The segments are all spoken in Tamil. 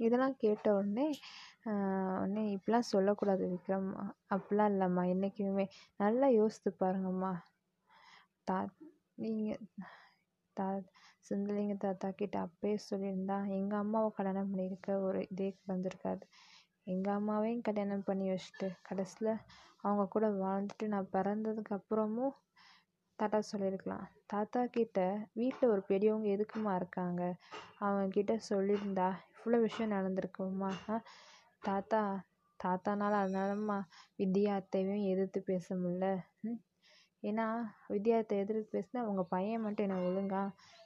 இதெல்லாம் கேட்ட உடனே உடனே இப்படிலாம் சொல்லக்கூடாது விக்ரம். அப்படிலாம் இல்லைம்மா. என்றைக்குமே நல்லா யோசித்து பாருங்கம்மா. தா நீங்கள் தா சிந்தலிங்க தாத்தா கிட்ட அப்பயே சொல்லியிருந்தா எங்கள் அம்மாவை கல்யாணம் பண்ணியிருக்க ஒரு இதே வந்திருக்காது எங்கள் அம்மாவையும் கல்யாணம் பண்ணி வச்சுட்டு கடைசியில் அவங்க கூட வாழ்ந்துட்டு நான் பிறந்ததுக்கு அப்புறமும் தாத்தா சொல்லியிருக்கலாம். தாத்தா கிட்ட வீட்டில் ஒரு பெரியவங்க எதுக்குமா இருக்காங்க? அவங்கக்கிட்ட சொல்லியிருந்தா இவ்வளோ விஷயம் நடந்திருக்குமா தாத்தா தாத்தானால அதனாலம்மா வித்யா அத்தையும் எதிர்த்து பேச முடில ஏன்னா வித்யா அத்தை எதிர்த்து பேசினா உங்கள் பையன் மட்டும் என்ன ஒழுங்கா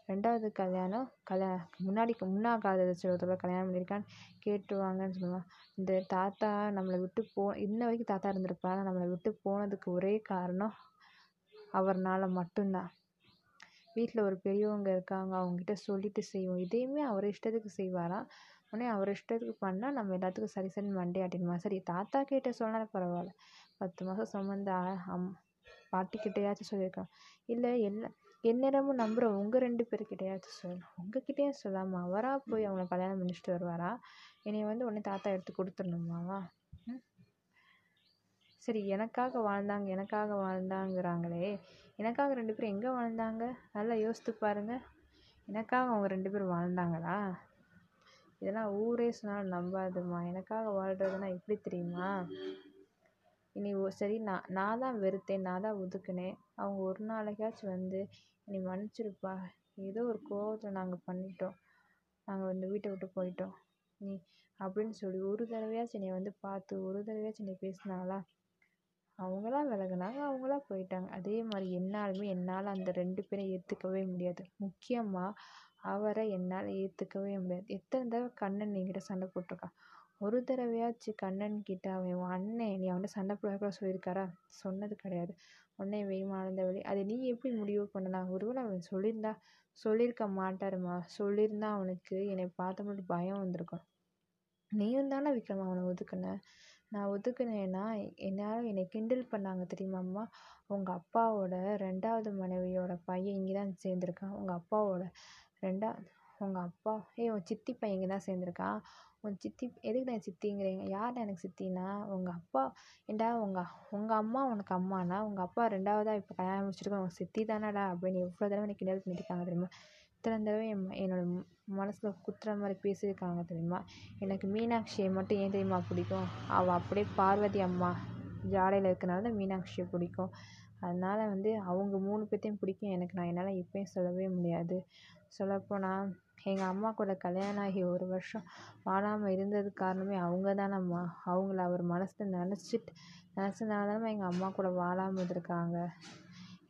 ரெண்டாவது கல்யாணம் கல்யா முன்னாடி முன்னா காதலிச்ச ஒருத்தவரை கல்யாணம் பண்ணியிருக்கான்னு கேட்டுருவாங்கன்னு சொல்லுவான் இந்த தாத்தா நம்மளை விட்டு போ இன்ன வரைக்கும் தாத்தா இருந்திருப்பாரு? நம்மளை விட்டு போனதுக்கு ஒரே காரணம் அவர்னால மட்டும்தான். வீட்டில் ஒரு பெரியவங்க இருக்காங்க அவங்ககிட்ட சொல்லிட்டு செய்வோம். இதையுமே அவர் இஷ்டத்துக்கு செய்வாராம். உடனே அவர் இஷ்டத்துக்கு பண்ணால் நம்ம எல்லாத்துக்கும் சரி சரின்னு மண்டே ஆட்டிடுமா? சரி தாத்தா கிட்ட சொன்னாலும் பரவாயில்ல. பத்து மாதம் சுமந்த அம் பாட்டிக்கிட்டையாச்சும் சொல்லியிருக்கலாம் இல்லை என்ன எந்நேரமும் நம்புகிற உங்கள் ரெண்டு பேர்கிட்டையாச்சும் சொல்லணும் உங்ககிட்டயும் சொல்லாமல் அவராக போய் அவங்கள கல்யாணம் பண்ணிச்சிட்டு வருவாரா? என்னை வந்து உடனே தாத்தா எடுத்து கொடுத்துடணுமாவா சரி எனக்காக வாழ்ந்தாங்க எனக்காக வாழ்ந்தாங்கிறாங்களே. எனக்காக ரெண்டு பேரும் எங்கே வாழ்ந்தாங்க? நல்லா யோசித்து பாருங்கள் எனக்காக அவங்க ரெண்டு பேரும் வாழ்ந்தாங்களா? இதெல்லாம் ஊரே சொன்னாலும் நம்பாதும்மா. எனக்காக வாழ்கிறதுனா எப்படி தெரியுமா? இனி ஓ சரி நான் நான் தான் வெறுத்தேன் நான் தான் ஒதுக்குனேன். அவங்க ஒரு நாளைக்காச்சும் வந்து என்னை மன்னிச்சிருப்பா. ஏதோ ஒரு கோவத்தில் நாங்கள் பண்ணிட்டோம். நாங்கள் வந்து வீட்டை விட்டு போயிட்டோம். நீ அப்படின்னு சொல்லி ஒரு தடவையாச்சும் என்னை வந்து பார்த்து ஒரு தடவையாச்சும் என்னை பேசினாங்களா அவங்களா விலகுனாங்க அவங்களா போயிட்டாங்க. அதே மாதிரி என்னாலுமே என்னால் அந்த ரெண்டு பேரையும் ஏற்றுக்கவே முடியாது. முக்கியமாக அவரை என்னால் ஏற்றுக்கவே முடியாது. எத்தனை தடவை கண்ணன் என்கிட்ட சண்டை போட்டிருக்கான் ஒரு தடவையாச்சும் கண்ணன் கிட்ட அவன் உன் அண்ணன் நீ அவன்கிட்ட சண்டை போட சொல்லியிருக்காரா? சொன்னது கிடையாது. உடனே வெய்மானந்த வழி அதை நீ எப்படி முடிவு பண்ணலாம் ஒருவேளை அவன் சொல்லியிருந்தா சொல்லியிருக்க மாட்டாருமா? சொல்லியிருந்தா அவனுக்கு என்னை பார்த்த மட்டும் பயம் வந்திருக்கும். நீயும் தானே விக்ரம் அவனை ஒதுக்குன? நான் ஒதுக்குனேன்னா என்னால் என்னை கிண்டல் பண்ணாங்க தெரியுமாம்மா உங்கள் அப்பாவோட ரெண்டாவது மனைவியோட பையன் இங்கே தான் சேர்ந்துருக்கான். உங்கள் அப்பாவோட ரெண்டா உங்கள் அப்பா ஏய் உன் சித்தி பையன் இங்கே தான் சேர்ந்துருக்கான். உன் சித்தி எதுக்கு நான் சித்திங்கிறீங்க யார் எனக்கு சித்தினா உங்கள் அப்பா ஏண்டா உங்கள் உங்கள் அம்மா உனக்கு அம்மானா உங்கள் அப்பா ரெண்டாவதாக இப்போ கல்யாணம் முடிச்சிருக்க உன் சித்தி தானடா அப்படின்னு எவ்வளோ தடவை எனக்கு கிண்டல் பண்ணியிருக்காங்க தெரியுமா? இத்தனை தடவை என் என்னோட மனசில் குத்துற மாதிரி பேசியிருக்காங்க தெரியுமா? எனக்கு மீனாட்சியை மட்டும் ஏன் தெரியுமா பிடிக்கும்? அவள் அப்படியே பார்வதி அம்மா ஜாடையில் இருக்கனால தான் மீனாட்சியை பிடிக்கும். அதனால் வந்து அவங்க மூணு பேர்த்தையும் பிடிக்கும். எனக்கு நான் என்னால் இப்போயும் சொல்லவே முடியாது. சொல்லப்போனால் எங்கள் அம்மா கூட கல்யாணம் ஆகி ஒரு வருஷம் வாழாமல் இருந்ததுக்கு காரணமே அவங்க தானம்மா. அவங்கள அவர் மனசில் நினச்சிட்டு நினச்சதுனால தானே எங்கள் அம்மா கூட வாழாமல் இருந்திருக்காங்க.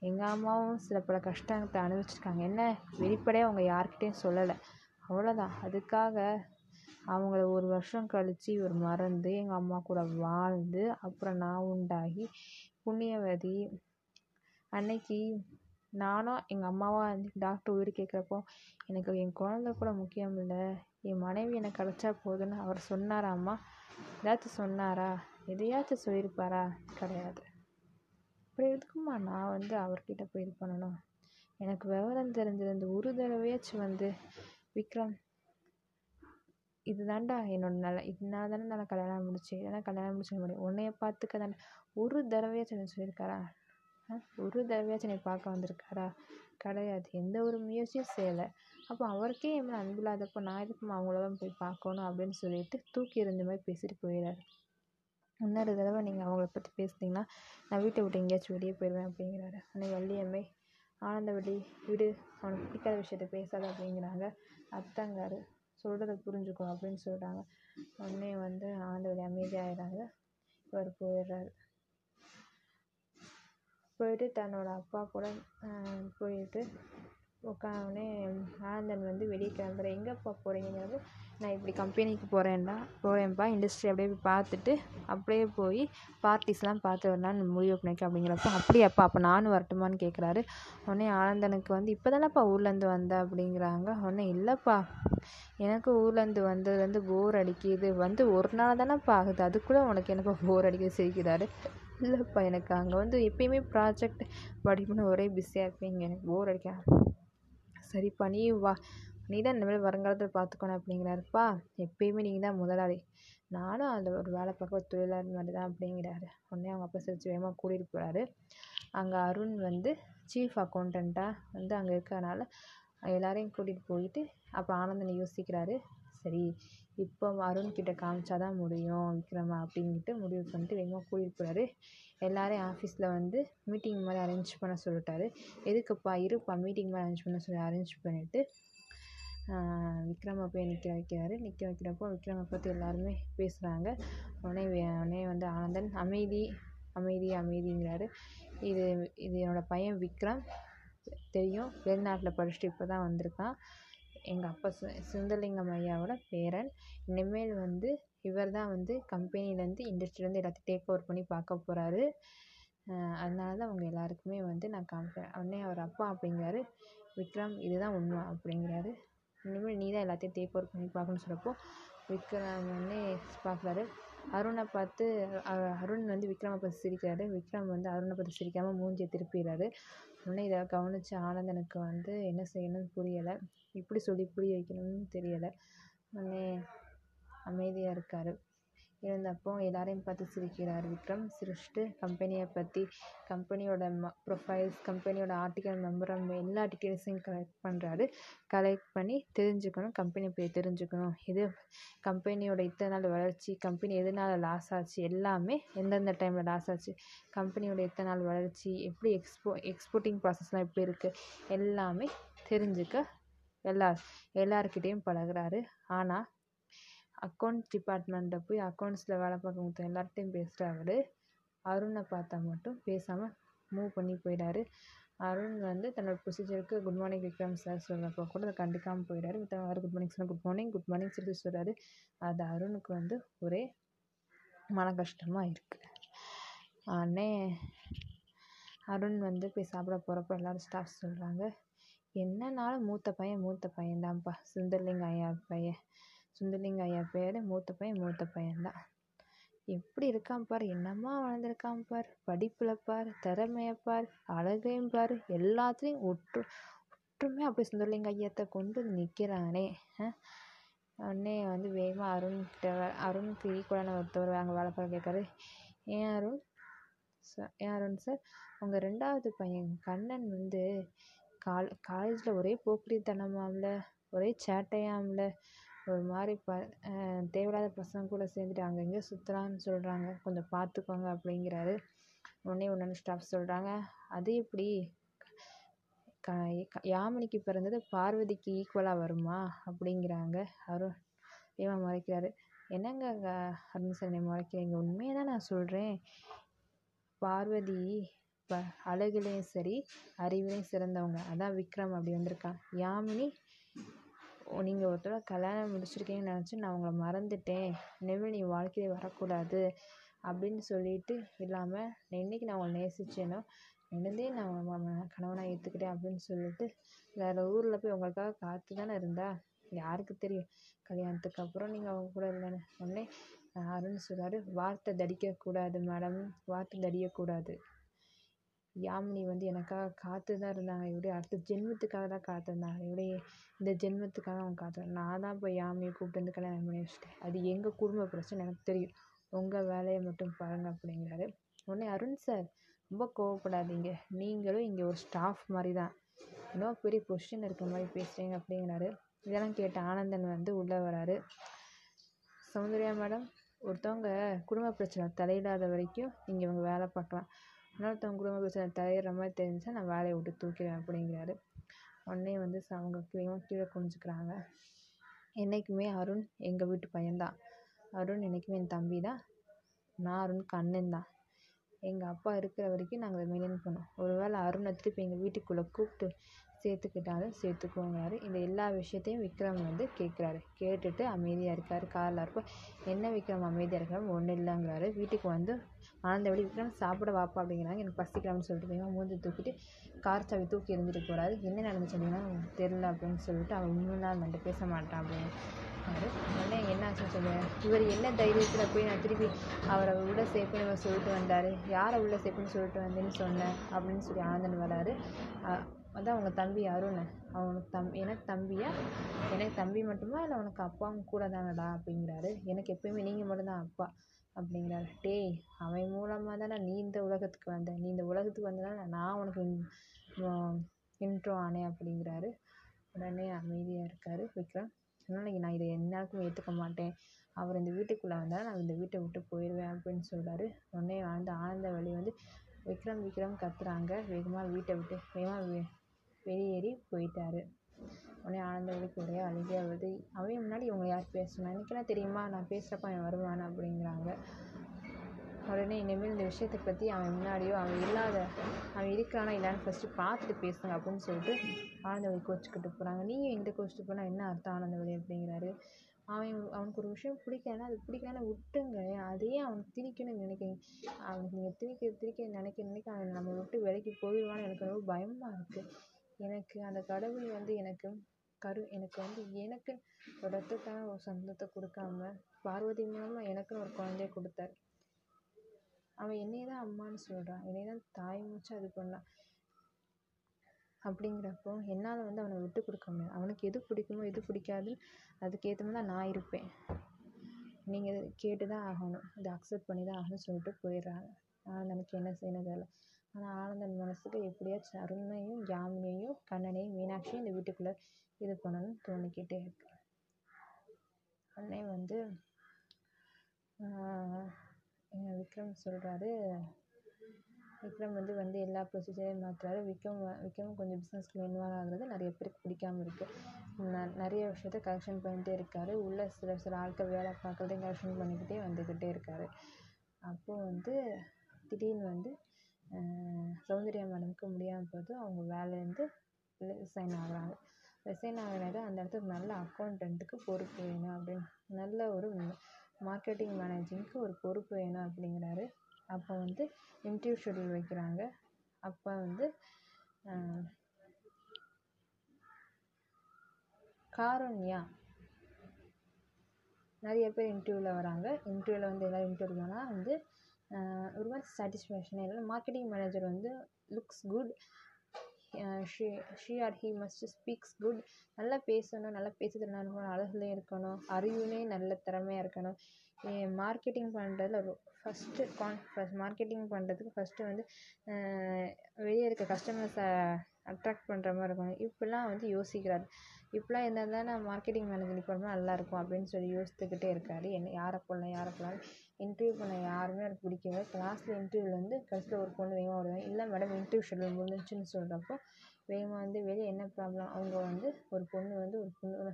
எங்கள் அம்மாவும் சில பல கஷ்டத்தை அனுபவிச்சிருக்காங்க. என்ன? வெளிப்படையாக அவங்க யார்கிட்டேயும் சொல்லலை. அவ்வளோதான் அதுக்காக அவங்கள ஒரு வருஷம் கழித்து இவர் மறந்து எங்கள் அம்மா கூட வாழ்ந்து அப்புறம் நான் உண்டாகி புண்ணியவதி. அன்னைக்கு நானும் எங்கள் அம்மாவும் அன்னைக்கு டாக்டர் உயிர் கேட்குறப்போ எனக்கு என் குழந்த கூட முக்கியம் இல்லை. என் மனைவி எனக்கு கிடச்சா போதும்னு அவர் சொன்னாராம்மா. ஏதாச்சும் சொன்னாரா? எதையாச்சும் சொல்லியிருப்பாரா? கிடையாது. அப்புறம் எதுக்குமா நான் வந்து அவர்கிட்ட போய் இது பண்ணணும்? எனக்கு விவரம் தெரிஞ்சிருந்து ஒரு தடவையாச்சும் வந்து விக்ரம் இது தாண்டா என்னோட நில இதனால தானே நான் கல்யாணம் முடித்தேன் இல்லைன்னா கல்யாணம் முடிச்சிக்க முடியும். உன்னைய பார்த்துக்க தானே. ஒரு தடவையாச்சும் என்ன சொல்லியிருக்காரா? ஒரு தடவையாச்சும் என்னை பார்க்க வந்திருக்காரா? கிடையாது. எந்த ஒரு முயற்சியும் செய்யலை. அப்போ அவருக்கே என் மேலே அன்பு இல்லாதப்போ நான் எதுக்குமா அவங்களெல்லாம் போய் பார்க்கணும் அப்படின்னு சொல்லிட்டு தூக்கி எறிஞ்ச மாதிரி பேசிட்டு போயிடுறாரு இன்னொரு தடவை நீங்கள் அவங்கள பற்றி பேசுனீங்கன்னா நான் வீட்டை விட்டு எங்கேயாச்சும் வெளியே போயிடுவேன் அப்படிங்கிறாரு. உடனே வள்ளியம்மை ஆனந்தவள்ளி விடு அவனுக்கு பிடிக்காத விஷயத்த பேசாத அப்படிங்கிறாங்க. அத்தங்காரு சொல்கிறத புரிஞ்சுக்கோ அப்படின்னு சொல்கிறாங்க உடனே வந்து ஆனந்தவள்ளி அமைதியாகிறாங்க இவர் போயிடுறாரு. போயிட்டு தன்னோட அப்பா கூட போயிட்டு உட்காந்தோடனே ஆனந்தன் வந்து வெளியே கிளம்புறேன் எங்கேப்பா போகிறீங்கிறது நான் இப்படி கம்பெனிக்கு போகிறேன்டா போகிறேன்ப்பா இண்டஸ்ட்ரி அப்படியே போய் பார்த்துட்டு அப்படியே போய் பார்ட்டிஸ்லாம் பார்த்து வரலான்னு முடிவு பண்ணியிருக்கேன் அப்படிங்கிறப்ப அப்படியாப்பா அப்போ நானும் வரட்டுமான்னு கேட்குறாரு உடனே ஆனந்தனுக்கு வந்து இப்போ தானேப்பா ஊர்லேருந்து வந்த? அப்படிங்கிறாங்க. உடனே இல்லைப்பா. எனக்கு ஊர்லேருந்து வந்ததுலேருந்து போர் அடிக்குது. வந்து ஒரு நாள் தானேப்பா ஆகுது. அதுக்குள்ளே உனக்கு என்னப்பா போர் அடிக்குது? சிரிக்கிறாரு. இல்லைப்பா எனக்கு அங்கே வந்து எப்பயுமே ப்ராஜெக்ட் படிப்புன்னு ஒரே பிஸியாக இருப்பீங்க. எனக்கு போர் அடிக்க சரிப்பா நீ வா நீ தான் இனிமேல் வருங்காலத்தில் பார்த்துக்கணும் அப்படிங்கிறாருப்பா. எப்பயுமே நீங்கள் தான் முதலாளி. நானும் அதில் ஒரு வேலை பார்க்க ஒரு தொழிலாளி மாதிரி தான் அப்படிங்கிறாரு. உடனே அவங்க அப்பா சிரிச்சு வேகமாக கூட்டிகிட்டு போகிறாரு அங்கே அருண் வந்து சீஃப் அக்கௌண்டண்ட்டாக வந்து அங்கே இருக்கிறனால எல்லாரையும் கூட்டிகிட்டு போயிட்டு அப்போ ஆனந்தன் யோசிக்கிறாரு. சரி இப்போ அருண்கிட்ட காமிச்சா தான் முடியும் விக்ரமா அப்படின்ட்டு முடிவு பண்ணிட்டு வேகமாக கூட்டிகிட்டு போகிறாரு எல்லாரையும் ஆஃபீஸில் வந்து மீட்டிங் மாதிரி அரேஞ்ச் பண்ண சொல்லிட்டாரு. எதுக்குப்பா இருப்பா மீட்டிங் மாதிரி அரேஞ்ச் பண்ண சொல்லி அரேஞ்ச் பண்ணிவிட்டு விக்ரமை போய் நிற்க வைக்கிறாரு. நிற்க வைக்கிறப்போ விக்ரமை பற்றி எல்லாருமே பேசுகிறாங்க உடனே உடனே வந்து ஆனந்தன் அமைதி அமைதி அமைதிங்கிறாரு. இது இது என்னோடய பையன் விக்ரம். தெரியும். வெளிநாட்டில் படிச்சுட்டு இப்போ தான் வந்திருக்கான். எங்கள் அப்பா சு சுந்தரலிங்கம் ஐயாவோட பேரன். இனிமேல் வந்து இவர் தான் வந்து கம்பெனிலேருந்து இண்டஸ்ட்ரியிலேருந்து எல்லாத்தையும் டேக் ஓவர் பண்ணி பார்க்க போகிறாரு அதனால தான் அவங்க எல்லாருக்குமே வந்து நான் காமிப்பேன் உடனே அவர் அப்பா அப்படிங்கிறாரு. விக்ரம் இதுதான் உண்மை அப்படிங்கிறாரு. இனிமேல் நீ தான் எல்லாத்தையும் டேக் ஓவர் பண்ணி பார்க்கணும்னு சொல்கிறப்போ விக்ரம் உடனே பார்க்குறாரு. அருணை பார்த்து அருண் வந்து விக்ரமை பார்த்து சிரிக்கிறாரு. விக்ரம் வந்து அருணை பார்த்து சிரிக்காமல் மூஞ்சியை திருப்பிடுறாரு. உடனே இதை கவனிச்ச ஆனந்தனுக்கு வந்து என்ன செய்யணும்னு புரியலை. எப்படி சொல்லி புரிய வைக்கணும்னு தெரியலை. உடனே அமைதியாக இருக்கார். இருந்தப்போ எல்லாரையும் பார்த்து சிரிக்கிறார் விக்ரம் சிரிச்சிட்டு கம்பெனியை பற்றி கம்பெனியோட ம ப்ரொஃபைல்ஸ் கம்பெனியோட ஆர்டிக்கல் மெம்பரம் எல்லா டீட்டெயில்ஸையும் கலெக்ட் பண்ணுறாரு கலெக்ட் பண்ணி தெரிஞ்சுக்கணும் கம்பெனி பற்றி தெரிஞ்சுக்கணும். இது கம்பெனியோட இத்தனை நாள் வளர்ச்சி கம்பெனி எதனால லாஸ் ஆச்சு எல்லாமே எந்தெந்த டைமில் லாஸ் ஆச்சு கம்பெனியோட எத்தனை நாள் வளர்ச்சி எப்படி எக்ஸ்போ எக்ஸ்போர்ட்டிங் ப்ராசஸ்லாம் எப்படி இருக்குது எல்லாமே தெரிஞ்சுக்க எல்லா எல்லார்கிட்டேயும் பழகுறாரு. ஆனால் அக்கௌண்ட்ஸ் டிபார்ட்மெண்ட்டில் போய் அக்கௌண்ட்ஸில் வேலை பார்க்கறவங்க எல்லார்கிட்டையும் பேசுகிற அவர். அருணை பார்த்தா மட்டும் பேசாமல் மூவ் பண்ணி போயிடாரு. அருண் வந்து தன்னோட ப்ரொசீஜருக்கு குட் மார்னிங் விக்ரம் சார் சொல்கிறப்போ கூட அதை கண்டுக்காமல் போயிடாரு. அவர் குட் மார்னிங் சொன்னால் குட் மார்னிங் குட் மார்னிங் சொல்லி சொல்கிறாரு அது அருணுக்கு வந்து ஒரே மன கஷ்டமாக இருக்குது உடனே அருண் வந்து போய் சாப்பிட போகிறப்ப எல்லாரும் ஸ்டாஃப் சொல்கிறாங்க என்னன்னாலும் மூத்த பையன் மூத்த பையன்தான்ப்பா. சுந்தர்லிங்க ஐயா பையன். சுந்தர்லிங்க ஐயா பேர் மூத்த பையன் மூத்த பையன்தான் எப்படி இருக்கான் பார் என்னம்மா வளர்ந்துருக்கான் பார் படிப்பில் பார் திறமையை பார் அழகையும் பார் எல்லாத்துலேயும் ஒற்று ஒற்றுமையாக அப்படியே சுந்தர்லிங்க ஐயத்தை கொண்டு நிற்கிறானே உடனே வந்து வேகமாக அருண் அருண் கிரி அருணுக்கு ஒருத்தவர் அங்கே வேலை பார்க்க கேட்காரு ஏன் அருண்? சார் ஏன் அருண் சார் உங்கள் ரெண்டாவது பையன் கண்ணன் வந்து கால் காலேஜில் ஒரே போக்கிரித்தனமாம்ல ஒரே சேட்டையாம்ல ஒரு மாதிரி ப தேவையில்லாத பசங்க கூட சேர்ந்துட்டு அங்கங்கே சுற்றுறான்னு சொல்கிறாங்க கொஞ்சம் பார்த்துக்கோங்க அப்படிங்கிறாரு. உடனே ஒன்று ஸ்டாஃப் சொல்கிறாங்க அது எப்படி? க யாமினிக்கு பிறந்தது பார்வதிக்கு ஈக்குவலாக வருமா? அப்படிங்கிறாங்க. அருண் இவன் மறைக்கிறாரு. என்னங்க அருண் சார் என்னை மறைக்கிறீங்க? உண்மையை தான் நான் சொல்கிறேன் பார்வதி ப அழகுலேயும் சரி அறிவிலையும் சிறந்தவங்க. அதான் விக்ரம் அப்படி வந்திருக்கான். யாமினி நீங்கள் ஒரு தடவை கல்யாணம் முடிச்சிருக்கீங்கன்னு நினச்சி நான் உங்களை மறந்துவிட்டேன் இனிமேல் நீ வாழ்க்கையில் வரக்கூடாது அப்படின்னு சொல்லிட்டு இல்லாமல் என்னைக்கு நான் உங்களை நேசிச்சேனோ நினைந்தே நான் உங்களை கணவனாக ஏற்றுக்கிட்டேன் அப்படின்னு சொல்லிட்டு வேறு ஊரில் போய் உங்களுக்காக காத்து தானே இருந்தா? யாருக்கு தெரியும்? கல்யாணத்துக்கு அப்புறம் நீங்கள் அவங்க கூட இல்லைன்னு. உடனே அருண் சொல்கிறாரு வார்த்தை தடிக்கக்கூடாது மேடம். வார்த்தை தடிக்கக்கூடாது யாமினி வந்து எனக்காக காத்துதான் இருந்தாங்க. இப்படி அடுத்த ஜென்மத்துக்காக தான் காத்திருந்தாங்க. இப்படி இந்த ஜென்மத்துக்காக அவங்க காத்திருந்தாங்க. நான் தான் போய் யாமினியை கூப்பிட்டு வந்து கல்யாணம் பண்ணி வச்சுட்டேன். அது எங்கள் குடும்ப பிரச்சனை எனக்கு தெரியும். உங்கள் வேலையை மட்டும் பாருங்கள் அப்படிங்கிறாரு. உடனே அருண் சார் ரொம்ப கோவப்படாதீங்க. நீங்களும் இங்கே ஒரு ஸ்டாஃப் மாதிரி தான் இன்னும் பெரிய பொசிஷன் இருக்க மாதிரி பேசுகிறீங்க அப்படிங்கிறாரு. இதெல்லாம் கேட்ட ஆனந்தன் வந்து உள்ளே வராரு. சௌந்தர்யா மேடம் ஒருத்தவங்க குடும்ப பிரச்சனை தலையிடாத வரைக்கும் நீங்கள் இவங்க வேலை பார்க்கலாம். இன்னொருத்தவங்க குடும்ப பிரச்சனை தலையிடுற மாதிரி தெரிஞ்சால் நான் வேலையை விட்டு தூக்கிடுவேன் அப்படிங்கிறாரு. உடனே வந்து ச- அவங்க கீழே கீழே குனிஞ்சுக்கிறாங்க. என்றைக்குமே அருண் எங்கள் வீட்டு பையன்தான். அருண் என்றைக்குமே என் தம்பி தான் நான் அருணுக்கு அண்ணன் தான் எங்கள் அப்பா இருக்கிற வரைக்கும் நாங்கள் அதை மெயின்டைன் பண்ணோம் ஒரு வேளை அருணை திருப்பி எங்கள் வீட்டுக்குள்ளே கூப்பிட்டு சேர்த்துக்கிட்டாலும் சேர்த்துக்கோங்கிறாரு இந்த எல்லா விஷயத்தையும் விக்ரம் வந்து கேட்குறாரு. கேட்டுட்டு அமைதியாக இருக்கார். காரில் இருப்போம் என்ன விக்ரம் அமைதியாக இருக்காரு? ஒன்றும் இல்லைங்கிறாரு. வீட்டுக்கு வந்து ஆனந்தவழி விக்ரம் சாப்பிட வாப்பா அப்படிங்கிறாங்க. எனக்கு பசிக்கலாம்னு சொல்லிட்டு வேகமாக மூஞ்சி தூக்கிட்டு கார் சாவி தூக்கி எறிஞ்சிட்டு போகிறாரு என்ன நடந்துச்சு அப்படின்னா தெரில அப்படின்னு சொல்லிட்டு அவன் உண்மைலாம் வந்து பேச மாட்டான் அப்படின்னு உடனே என்ன ஆச்சுன்னு சொல்லுவேன் இவர் என்ன தைரியத்தில் போய் நான் திருப்பி அவரை உள்ள சேர்ப்புன்னு இவர் சொல்லிட்டு வந்தார்? யாரை உள்ள சேர்ப்புன்னு சொல்லிட்டு வந்தேன்னு சொன்னேன் அப்படின்னு சொல்லி ஆனந்தன் வராரு. வந்து அவங்க தம்பி அருண். அவனுக்கு தம் எனக்கு தம்பியா? எனக்கு தம்பி மட்டுமா? இல்லை உனக்கு அப்பாவும் கூட தானடா அப்படிங்கிறாரு. எனக்கு எப்பயுமே நீங்கள் மட்டும்தான் அப்பா அப்படிங்கிறாரு. டேய் அவன் மூலமாக தானே நீ இந்த உலகத்துக்கு வந்த. நீ இந்த உலகத்துக்கு வந்ததால நான் உனக்கு இன்ட்ரோ ஆனேன் அப்படிங்கிறாரு. உடனே அமைதியாக இருக்கார் விக்ரம். அதனால் நான் இதை எந்நேரத்துக்கும் ஏற்றுக்க மாட்டேன். அவர் இந்த வீட்டுக்குள்ளே வந்தால் நான் இந்த வீட்டை விட்டு போயிடுவேன் அப்படின்னு சொல்கிறாரு உடனே வந்து ஆனந்த வழி வந்து விக்ரம் விக்ரம் கத்துறாங்க. வேகமாக வீட்டை விட்டு வேகமாக வே வெளியேறி போயிட்டார். உடனே ஆனந்த வழிக்கு ஒரே அழுகையாக வருது. அவன் முன்னாடி இவங்க யார் பேசணும் எனக்கு என்ன தெரியுமா? நான் பேசுகிறப்ப அவன் வருவான்? அப்படிங்கிறாங்க. உடனே இனிமேல் இந்த விஷயத்தை பற்றி அவன் முன்னாடியோ அவன் இல்லாத அவன் இருக்கிறானா இல்லைன்னு ஃபஸ்ட்டு பார்த்துட்டு பேசுங்க அப்படின்னு சொல்லிட்டு ஆனந்தவழி கோச்சிக்கிட்டு போகிறாங்க நீங்கள் எங்கிட்ட கோச்சிட்டு போனால் என்ன அர்த்தம் ஆனந்தவழி அப்படிங்கிறாரு. அவன் அவனுக்கு ஒரு விஷயம் பிடிக்கலன்னா அது பிடிக்கலன்னா விட்டுங்க அதையே அவனுக்கு திணிக்கணும்னு நினைக்கிறீங்க அவனுக்கு நீங்கள் திணிக்க திணிக்க நினைக்க நினைக்க அவன் நம்ம விட்டு விலைக்கு போயிடுவான்னு எனக்கு ரொம்ப பயமாக இருக்குது எனக்கு அந்த கடவுள் வந்து எனக்கு கரு எனக்கு வந்து எனக்கு ஒரு ரத்தத்தான ஒரு சொந்தத்தை கொடுக்காம பார்வதி மூலமாக எனக்குன்னு ஒரு குழந்தைய கொடுத்தாரு. அவன் என்னையை தான் அம்மான்னு சொல்கிறான் என்னையை தான் தாய் மூச்சு அது பண்ணான் அப்படிங்கிறப்போ என்னால் வந்து அவனை விட்டு கொடுக்க முடியாது. அவனுக்கு எது பிடிக்குமோ எது பிடிக்காதுன்னு அதுக்கேற்ற மாதிரி தான் நான் இருப்பேன். நீங்கள் கேட்டு தான் ஆகணும். இதை அக்செப்ட் பண்ணி தான் ஆகணும்னு சொல்லிட்டு போயிடுறாங்க. ஆனந்தனுக்கு என்ன செய்யணும் தெரியல. ஆனால் ஆனந்தன் மனசுக்கு எப்படியாச்சும் அருண்மையும் யாமினியையும் கண்ணனையும் மீனாட்சியும் இந்த வீட்டுக்குள்ளே இது பண்ணணும்னு தோணிக்கிட்டே இருக்கு. உடனே வந்து விக்ரம் சொல்கிறாரு விக்ரம் வந்து வந்து எல்லா ப்ரொசீஜரையும் மாற்றுறாரு விக்ரம் விக்ரம் கொஞ்சம் பிஸ்னஸ்க்கு இன்வால்வ் ஆகுறது நிறைய பேருக்கு பிடிக்காம இருக்குது ந நிறைய விஷயத்த கரெக்ஷன் பண்ணிகிட்டே இருக்கார். உள்ளே சில சில ஆட்கள் வேலை பார்க்குறதையும் கரெக்ஷன் பண்ணிக்கிட்டே வந்துக்கிட்டே இருக்கார். அப்போது வந்து திடீர்னு வந்து சௌந்தர்யா மேடமுக்கு முடியாமல் போது அவங்க வேலையிலேருந்து ரிசைன் ஆகுறாங்க. ரிசைன் ஆகிறது அந்த இடத்துக்கு நல்ல அக்கௌண்டண்ட்டுக்கு பொறுப்பு வேணும் அப்படின்னு நல்ல ஒரு மார்க்கெட்டிங் மேனேஜிங்க்கு ஒரு பொறுப்பு வேணும் அப்படிங்கிறாரு. அப்போ வந்து இன்டர்வியூ ஷெட்யூல் வைக்கிறாங்க. அப்போ வந்து காருண்யா. நிறைய பேர் இன்டர்வியூவில் வராங்க. இன்டர்வியூவில் வந்து எல்லோரும் இன்டர்வியூ போனால் வந்து ஒரு மாதிரி சாட்டிஸ்ஃபேக்ஷனே இல்லை. மார்க்கெட்டிங் மேனேஜர் வந்து looks good she she or he must speaks good நல்லா பேசணும் நல்லா பேச திறனாக இருக்கணும் அழகுலேயும் இருக்கணும் அறிவுலேயும் நல்ல திறமையாக இருக்கணும். மார்க்கெட்டிங் பண்ணுறதுல ஃபஸ்ட்டு கான் ஃபஸ்ட் மார்க்கெட்டிங் பண்ணுறதுக்கு ஃபஸ்ட்டு வந்து வெளியே இருக்க கஸ்டமர்ஸை அட்ராக்ட் பண்ணுற மாதிரி இருக்கணும். இப்படிலாம் வந்து யோசிக்கிறாரு. இப்போலாம் இருந்தால் நான் மார்க்கெட்டிங் மேனேஜர் நல்லா நல்லாயிருக்கும் அப்படின்னு சொல்லி யோசித்துக்கிட்டே இருக்காரு. என்ன யாரை போடலாம் யாரை போடலாம் இன்டர்வியூ பண்ண யாருமே எனக்கு பிடிக்கவே கிளாஸில் இன்டர்வியூவில் வந்து கடைசியில் ஒரு பொண்ணு வேகமாக வருவாங்க இல்லை மேடம் இன்டர்வியூ ஷெட்யூல் முடிஞ்சுன்னு சொல்கிறப்போ வேகமாக வந்து வெளியே என்ன ப்ராப்ளம் அவங்க வந்து ஒரு பொண்ணு வந்து ஒரு பொண்ணு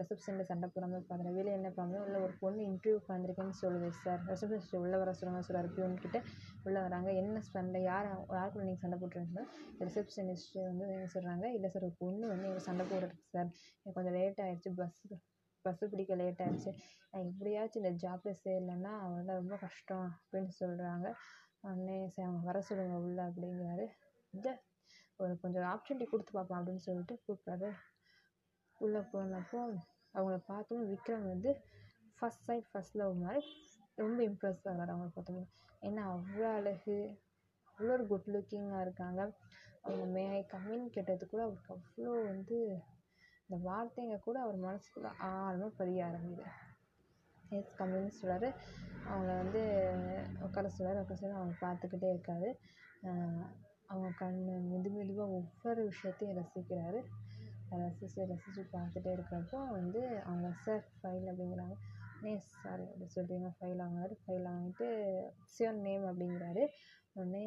ரிசப்ஷனில் சண்டை போடுற மாதிரி பார்க்குறேன் வெளியே என்ன ப்ராப்ளம் இல்லை ஒரு பொண்ணு இன்டர்வியூக்கு வந்திருக்கேன்னு சொல்லுது சார் ரிசப்ஷனிஸ்ட் உள்ளே வர சொல்லுங்க சொல்கிறார் பியூன்கிட்ட உள்ளே வராங்க. என்ன சண்டை யார் யாருக்குள்ள நீங்கள் சண்டை போட்டுருக்கீங்க? ரிசப்ஷனிஸ்ட்டு வந்து என்ன சொல்கிறாங்க இல்லை சார் ஒரு பொண்ணு வந்து எனக்கு சண்டை போடுறதுக்கு சார் எனக்கு கொஞ்சம் லேட் ஆகிடுச்சு பஸ்ஸு பஸ்ஸு பிடிக்க லேட் ஆகிடுச்சு நான் எப்படியாச்சும் இந்த ஜாப்பில் சேரலைன்னா அவனால் ரொம்ப கஷ்டம் அப்படின்னு சொல்கிறாங்க உடனே சரி அவங்க வர சொல்லுங்கள் உள்ளே அப்படிங்கிறாரு. இந்த ஒரு கொஞ்சம் ஆப்பர்ச்சுனிட்டி கொடுத்து பார்ப்போம் அப்படின்னு சொல்லிட்டு கூப்பிட்றாரு. உள்ளே போனப்போ அவங்கள பார்த்தோம். விக்ரம் வந்து ஃபஸ்ட் சைட் ஃபஸ்ட் லவ் மாதிரி ரொம்ப இம்ப்ரெஸ் ஆகிறார் அவங்கள பார்த்தோம் ஏன்னா அவ்வளோ அழகு அவ்வளோ ஒரு குட் லுக்கிங்காக இருக்காங்க. அவங்க மே ஐ கம்மின்னு கேட்டதுக்கு கூட அவருக்கு அவ்வளோ வந்து இந்த வார்த்தைங்க கூட அவர் மனசுக்குள்ள ஆழமாக பதிய ஆரம்பிக்குது. எஸ் கம்மின்னு சொல்கிறாரு அவங்கள வந்து உட்கார சொல்கிறார் உட்கார சொல்லி அவங்க பார்த்துக்கிட்டே இருக்காரு. அவங்க கண் மெது மெதுவாக ஒவ்வொரு விஷயத்தையும் ரசிக்கிறாரு. ரசித்து ரசித்து பார்த்துட்டே இருக்கிறப்போ வந்து அவங்க சார் ஃபைல் அப்படிங்கிறாங்க. நே சாரி அப்படி சொல்கிறீங்க ஃபைல் வாங்குறாரு. ஃபைல் வாங்கிட்டு சியோர் நேம் அப்படிங்கிறாரு. உடனே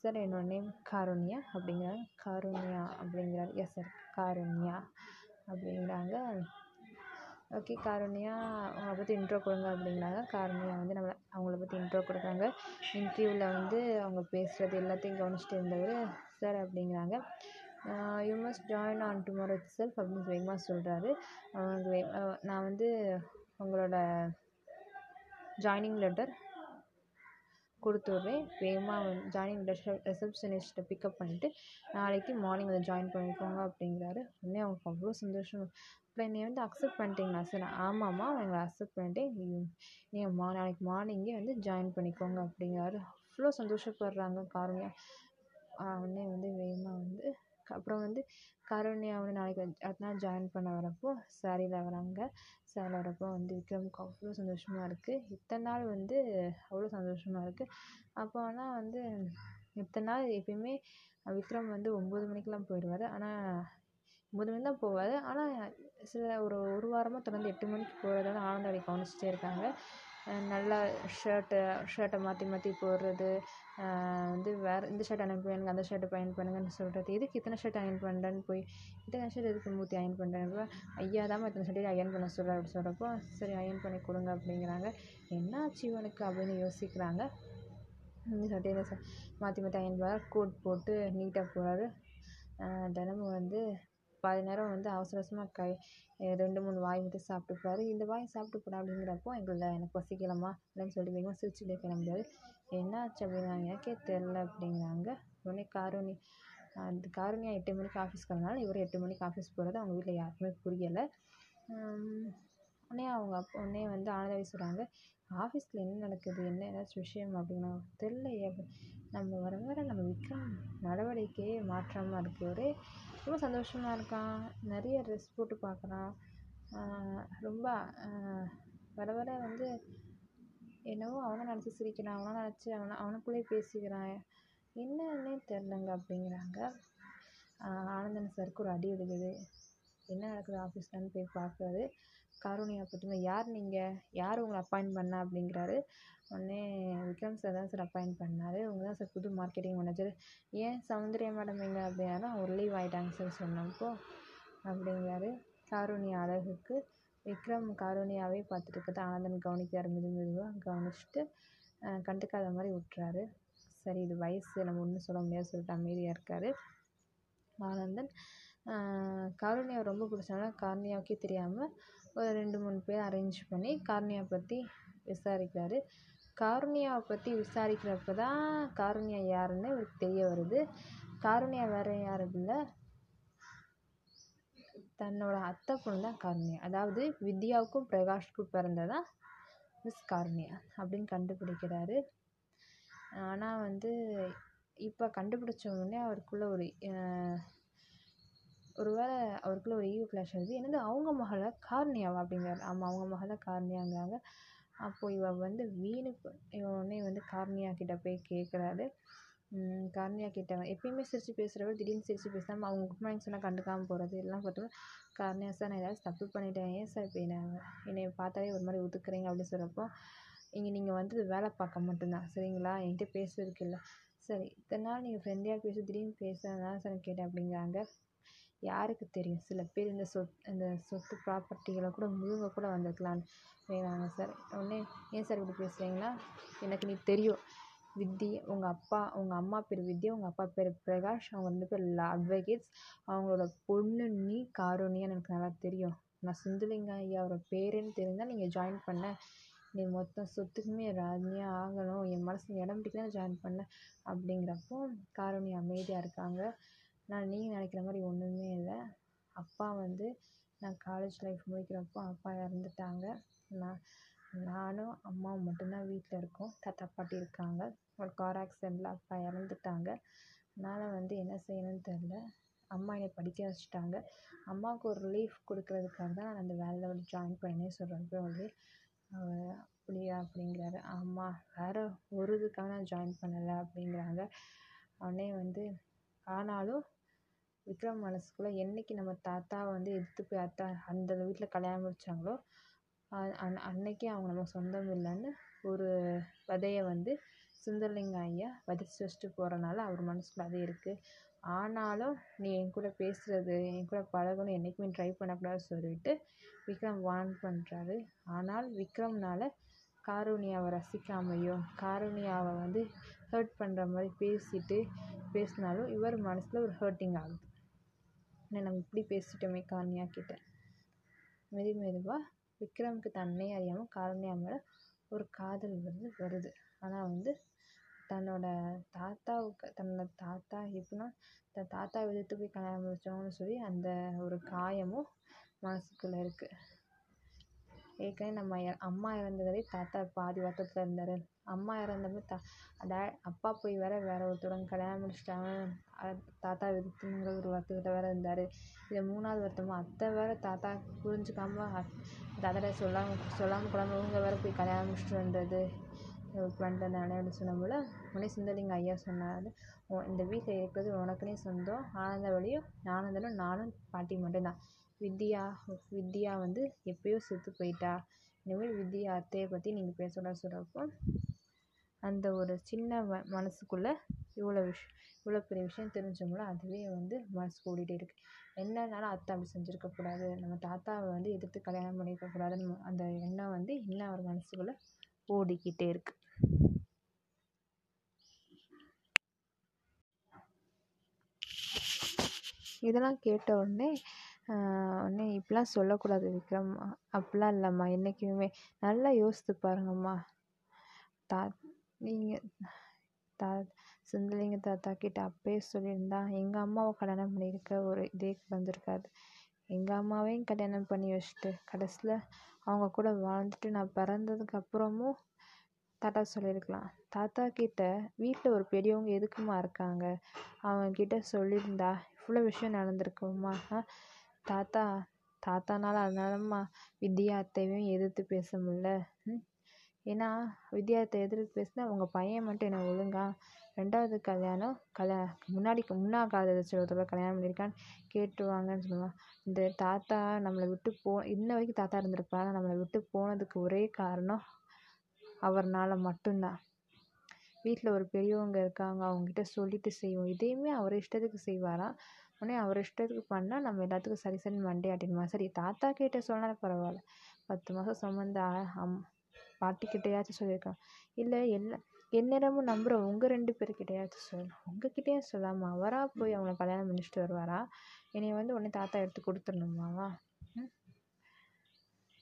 சார் என்னோட நேம் காருண்யா அப்படிங்கிறாங்க. காருண்யா அப்படிங்கிறாரு. எஸ் சார் காருண்யா அப்படிங்கிறாங்க ஓகே காருண்யா அவங்கள பற்றி இன்ட்ரோ கொடுங்க அப்படிங்கிறாங்க காருண்யா வந்து நம்மளை அவங்கள பற்றி இன்ட்ரோ கொடுக்குறாங்க. இன்டர்வியூவில் வந்து அவங்க பேசுகிறது எல்லாத்தையும் கவனிச்சிட்டு இருந்தவர் சார் அப்படிங்கிறாங்க you must join on tomorrow itself அப்படின்னு வேகமாக சொல்கிறாரு நான் வந்து உங்களோட ஜாயினிங் லெட்டர் கொடுத்து விட்றேன். வேகமாக வந் ஜாயினிங் லெட்டர் ரிசப்ஷனிஸ்ட்டை பிக்கப் பண்ணிவிட்டு நாளைக்கு மார்னிங் வந்து ஜாயின் பண்ணிக்கோங்க அப்படிங்கிறாரு. உடனே அவங்களுக்கு அவ்வளோ சந்தோஷம். அப்புறம் என்னை வந்து அக்செப்ட் பண்ணிட்டீங்களா? சார் ஆமாம்மா எங்களை அக்செப்ட் பண்ணிட்டேன். நீங்கள் மா நாளைக்கு மார்னிங்கே வந்து ஜாயின் பண்ணிக்கோங்க அப்படிங்கிறாரு. அவ்வளோ சந்தோஷப்படுறாங்க காருண்யா உடனே வந்து வேகமாக வந்து அப்புறம் வந்து காருண்யா வந்து நாளைக்கு அடுத்தநாள் ஜாயின் பண்ண வரப்போ சாரியில் வராங்க சாரியில் வரப்போ வந்து விக்ரமுக்கு அவ்வளோ சந்தோஷமாக இருக்குது இத்தனை நாள் வந்து அவ்வளோ சந்தோஷமாக இருக்குது அப்போ ஆனால் வந்து இத்தனை நாள் எப்பயுமே விக்ரம் வந்து ஒம்பது மணிக்கெலாம் போயிடுவார். ஆனால் ஒம்பது மணிக்கு தான் போவார். ஆனால் சில ஒரு ஒரு வாரமாக தொடர்ந்து எட்டு மணிக்கு போகிறதால ஆனந்தவடி கவனிச்சிட்டே இருக்காங்க. நல்லா ஷர்ட்டு ஷர்ட்டை மாற்றி மாற்றி போடுறது. வந்து வேறு இந்த ஷர்ட் அயன் பண்ணுங்க அந்த ஷர்ட்டை அயன் பண்ணுங்கன்னு சொல்கிறது எதுக்கு இத்தனை ஷர்ட் அயன் பண்ணுறேன்னு போய் இத்தனை ஷர்ட் எதுக்கு மூர்த்தி அயன் பண்ணுறேன் ஐயா தான் இத்தனை ஷர்ட்டையும் அயன் பண்ண சொல்கிற அப்படி சொல்கிறப்போ சரி அயன் பண்ணி கொடுங்க அப்படிங்கிறாங்க. என்னாச்சு இவனுக்கு அப்படின்னு யோசிக்கிறாங்க. இந்த ஷர்ட்டையும் இந்த மாற்றி மாற்றி அயன் பண்ண கோட் போட்டு நீட்டாக போகிறாரு தினமும் வந்து பாதி நேரம் வந்து அவசர அவசரமாக கை ரெண்டு மூணு வாய் மட்டும் சாப்பிட்டுப்பாரு. இந்த வாய் சாப்பிட்டு போடா அப்படிங்கிறப்போ எங்களை எனக்கு பசிக்கலம்மா இல்லைன்னு சொல்லிட்டு வேகமாக சிரிச்சுட்டே கிளம்புறாரு. என்னாச்சு அப்படிங்கிறாங்க எனக்கே தெரில அப்படிங்கிறாங்க. உடனே காருணி அந்த காருண்யா எட்டு மணிக்கு ஆஃபீஸ் கிளம்புனாலும் இவர் எட்டு மணிக்கு ஆஃபீஸ் போகிறது அவங்க வீட்டில் யாருக்குமே புரியலை. உடனே அவங்க அப்பா உடனே வந்து ஆனந்தாவி சொல்கிறாங்க ஆஃபீஸில் என்ன நடக்குது? என்ன ஏதாச்சும் விஷயம் அப்படின்னா தெரிலையே நம்ம வர வர நம்ம விக்ரம் நடவடிக்கையே மாற்றமாக இருக்குது ஒரே ரொம்ப சந்தோஷமாக இருக்கான் நிறைய ட்ரெஸ் போட்டு பார்க்குறான் ரொம்ப வர வர வந்து என்னவோ அவனை நினச்சி சிரிக்கிறான் அவனை நினச்சி அவனை அவனுக்குள்ளேயே பேசிக்கிறான் என்னன்னே தெரிலங்க அப்படிங்கிறாங்க ஆனந்தன் சாருக்கு ஒரு அடி விழுகுது. என்ன நடக்குது ஆஃபீஸ்லன்னு போய் பார்க்குறாரு காரோணியா பற்றின யார் நீங்கள் யார் உங்களை அப்பாயிண்ட் பண்ணா? அப்படிங்கிறாரு உடனே விக்ரம் சார் தான் சார் அப்பாயிண்ட் பண்ணார். உங்க தான் சார் புது மார்க்கெட்டிங் மேனேஜர் ஏன் சௌந்தர்யா மேடம் எங்கே அப்படின்னா ஒரு லீவ் ஆகிட்டாங்க சார் சொன்னப்போ அப்படிங்கிறாரு. காருண்யா அழகுக்கு விக்ரம் காருண்யாவே பார்த்துட்டு ஆனந்தன் கவனிக்கிறார். மெது மெதுவாக கவனிச்சுட்டு கண்டுக்காத மாதிரி விட்டுறாரு. சரி இது வயசு நம்ம ஒன்றும் சொல்ல முடியாது சொல்லிட்டு அமைதியாக இருக்கார். ஆனந்தன் காருண்யாவை ரொம்ப பிடிச்சனால காருண்யாவுக்கே தெரியாமல் ஒரு ரெண்டு மூணு பேர் அரேஞ்ச் பண்ணி காருண்யா பற்றி விசாரிக்கிறாரு. காருண்யாவை பற்றி விசாரிக்கிறப்ப தான் காருண்யா யாருன்னு இவருக்கு தெரிய வருது. காருண்யா வேறு யாரும் இல்லை? தன்னோட அத்தை பொண்ணு தான் காருண்யா. அதாவது வித்யாவுக்கும் பிரகாஷ்க்கும் பிறந்ததான் மிஸ் காருண்யா அப்படின்னு கண்டுபிடிக்கிறாரு. ஆனால் வந்து இப்போ கண்டுபிடிச்ச உடனே அவருக்குள்ள ஒரு ஒரு வேளை ஒரு ஈவோ கிளாஷ் வருது. என்னது அவங்க மகளை? காருண்யாவா அப்படிங்கிறாரு. ஆமாம் அவங்க மகளை காருண்யாங்கிறாங்க. அப்போது இவள் வந்து வீணுக்கு இவன் உடனே வந்து காருண்யா கிட்ட போய் கேட்குறாரு. காருண்யா கிட்ட எப்பயுமே சிரித்து பேசுகிறவர் திடீர்னு சிரித்து பேசாமல் அவங்க குட் மார்னிங் சொன்னால் கண்டுக்காமல் போகிறது எல்லாம் பார்த்தோம்னா காருண்யா சார் நான் ஏதாவது தப்பு பண்ணிட்டேன். ஏன் சார் இப்போ என்ன என்னை பார்த்தாலே ஒரு மாதிரி ஒதுக்குறீங்க அப்படின்னு சொல்கிறப்போ இங்கே நீங்கள் வந்தது வேலை பார்க்க மட்டும்தான் சரிங்களா? என்கிட்ட பேசுறதுக்கு இல்லை. சரி இத்தனை நாள் நீங்கள் ஃப்ரெண்ட்லியாக பேசி திடீர்னு பேசுகிறதா சார் கேட்டேன் அப்படிங்கிறாங்க. யாருக்கு தெரியும்? சில பேர் இந்த சொத் இந்த சொத்து ப்ராப்பர்ட்டிகளை கூட முழுங்க கூட வந்திருக்கலான்னு வேணாங்க சார் உடனே ஏன் சார் இப்படி பேசுகிறீங்கன்னா எனக்கு நீ தெரியும். வித்தி உங்கள் அப்பா உங்கள் அம்மா பேர் வித்யா உங்கள் அப்பா பேர் பிரகாஷ் அவங்க ரெண்டு பேர் அட்வொகேட்ஸ் அவங்களோட பொண்ணு நீ காருண்யான்னு எனக்கு நல்லா தெரியும். நான் சுந்தலிங்க ஐயாவோட பேருன்னு தெரிந்தால் நீங்கள் ஜாயின் பண்ண. நீ மொத்தம் சொத்துக்குமே ராஜினியாக ஆகணும். என் மனசில் இடம் பிடிக்கல ஜாயின் பண்ண. அப்படிங்கிறப்போ காரோணி அமைதியாக இருக்காங்க. நான் நீங்கள் நினைக்கிற மாதிரி ஒன்றுமே இல்லை. அப்பா வந்து நான் காலேஜ் லைஃப் முடிக்கிறப்போ அப்பா இறந்துட்டாங்க. நான் நானும் அம்மாவும் மட்டும்தான் வீட்டில் இருக்கோம். தாத்தா பாட்டி இருக்காங்க. ஒரு கார் ஆக்சிடெண்ட்டில் அப்பா இறந்துட்டாங்க. அதனால் வந்து என்ன செய்யணும்னு தெரில அம்மா என்னை படிக்க வச்சுட்டாங்க. அம்மாவுக்கு ஒரு ரிலீஃப் கொடுக்கறதுக்காக தான் நான் அந்த வேலையில் வந்து ஜாயின் பண்ணேனே சொல்கிறப்ப வந்து அப்படியா அப்படிங்கிறாரு. ஆமாம் வேறு ஒரு இதுக்காக நான் ஜாயின் பண்ணலை அப்படிங்கிறாங்க. உடனே வந்து ஆனாலும் விக்ரம் மனசுக்குள்ளே என்றைக்கி நம்ம தாத்தாவை வந்து எதிர்த்து போய் அத்தா அந்த வீட்டில் கல்யாணம் முடித்தாங்களோ அன் அன்னைக்கே அவங்க நமக்கு சொந்தம் இல்லைன்னு ஒரு விதைய வந்து சுந்தரலிங்க ஐயா விதைச்சி வச்சுட்டு போகிறனால அவர் மனசுக்குள்ள அது இருக்குது ஆனாலும் நீ என் கூட பேசுகிறது என் கூட பழகணும் என்றைக்குமே ட்ரை பண்ணக்கூடாது சொல்லிட்டு விக்ரம் வார்ன் பண்ணுறாரு ஆனால் விக்ரம்னால் காருண்யாவை ரசிக்காமையோ காருண்யாவை வந்து ஹர்ட் பண்ணுற மாதிரி பேசிட்டு பேசினாலும் இவர் மனசில் ஒரு ஹர்ட்டிங் ஆகுது. என்ன நம்ம இப்படி பேசிட்டோமே காருண்யா மெது மெதுவாக விக்ரமுக்கு தன்னை அறியாமல் காரணியா மேலே ஒரு காதல் வந்து வருது. ஆனால் வந்து தன்னோட தாத்தாவுக்கு தன்னோட தாத்தா எப்படின்னா தன் தாத்தாவை எதிர்த்து போய் கல்யாணம் முடிச்சவங்கன்னு சொல்லி அந்த ஒரு காயமும் மனசுக்குள்ளே இருக்குது ஏற்கனவே நம்ம அம்மா இறந்ததே தாத்தா பாதி வருத்தத்தில் இருந்தார். அம்மா இறந்தப்ப தா டே அப்பா போய் வேறு வேறு ஒருத்தவங்க கல்யாணம் முடிச்சுட்டாங்க. தாத்தா எதுக்குங்கிற ஒரு வருத்தத்தில் வேறு இருந்தார். இதில் மூணாவது வருத்தமாக அத்தை வேறு தாத்தா புரிஞ்சுக்காம தாத்தாகிட்ட சொல்லாமல் சொல்லாமல் கொள்ளாமல் இவங்க வேறு போய் கல்யாணம் முடிச்சுட்டு வந்தது. பண்ணிட்டனால அப்படின்னு சொன்னபோல் உடனே சுந்தரலிங்க ஐயா சொன்னார் இந்த வீட்டில் இருக்கிறது உனக்குனே சொந்தம். ஆனந்தவழியும் ஆனந்தனும் நானும் பாட்டி மட்டும்தான். வித்யா வித்யா வந்து எப்பயோ செத்து போயிட்டா. இனிமேல் வித்யா அத்தையை பற்றி நீங்கள் பேசக்கூடாது சொல்கிறப்போ அந்த ஒரு சின்ன ம மனசுக்குள்ளே இவ்வளோ விஷ் இவ்வளோ பெரிய விஷயம் தெரிஞ்சோம்ல அதுவே வந்து மனசுக்கு ஓடிட்டே இருக்குது என்னன்னாலும் அத்தை அப்படி செஞ்சுருக்கக்கூடாது நம்ம தாத்தாவை வந்து எதிர்த்து கல்யாணம் பண்ணியிருக்கக்கூடாதுன்னு அந்த எண்ணம் வந்து இன்னும் அவர் மனசுக்குள்ளே ஓடிக்கிட்டே இருக்குது இதெல்லாம் கேட்ட உடனே உடனே இப்படிலாம் சொல்லக்கூடாது விக்ரம். அப்படிலாம் இல்லைம்மா என்றைக்குமே நல்லா யோசித்து பாருங்கம்மா. தா நீங்கள் தா சுந்தரலிங்க தாத்தா கிட்ட அப்பயே சொல்லியிருந்தா எங்கள் அம்மாவை கல்யாணம் பண்ணியிருக்க ஒரு இதே வந்திருக்காது. எங்கள் அம்மாவையும் கல்யாணம் பண்ணி வச்சுட்டு கடைசியில் அவங்க கூட வாழ்ந்துட்டு நான் பிறந்ததுக்கு அப்புறமும் தாத்தா சொல்லியிருக்கலாம். தாத்தா கிட்ட வீட்டில் ஒரு பெரியவங்க எதுக்குமா இருக்காங்க? அவங்கக்கிட்ட சொல்லியிருந்தா இவ்வளோ விஷயம் நடந்திருக்குமா? தாத்தா தாத்தானால அதனாலம்மா வித்யா அத்தையும் எதிர்த்து பேச முடில ம் ஏன்னா வித்யா எதிர்த்து பேசினா அவங்க பையன் மட்டும் என்ன ஒழுங்கா ரெண்டாவது கல்யாணம் கல முன்னாடி முன்னா காதலிச்ச ஒருத்தவரை கல்யாணம் பண்ணியிருக்கான்னு கேட்டுருவாங்கன்னு சொல்லுவான் இந்த தாத்தா நம்மளை விட்டு போ இன்ன வரைக்கும் தாத்தா இருந்திருப்பாரு. நம்மளை விட்டு போனதுக்கு ஒரே காரணம் அவர்னால மட்டும்தான். வீட்டில் ஒரு பெரியவங்க இருக்காங்க அவங்ககிட்ட சொல்லிட்டு செய்வோம். இதையுமே அவர் இஷ்டத்துக்கு செய்வாராம். உடனே அவர் இஷ்டத்துக்கு பண்ணால் நம்ம எல்லாத்துக்கும் சரி சரி மண்டே ஆட்டிடுமா சரி தாத்தா கிட்ட சொன்னாலும் பரவாயில்ல. பத்து மாதம் சுமந்த அம் பாட்டிக்கிட்டையாச்சும் சொல்லியிருக்கலாம் இல்லை என்ன என்னிடமும் நம்புகிற உங்கள் ரெண்டு பேர்கிட்டையாச்சும் சொல்லணும் உங்ககிட்டயும் சொல்லாமல் அவராக போய் அவங்கள கல்யாணம் முடிச்சுட்டு வருவாரா? என்னை வந்து உடனே தாத்தா எடுத்து கொடுத்துடணுமாவா ம்?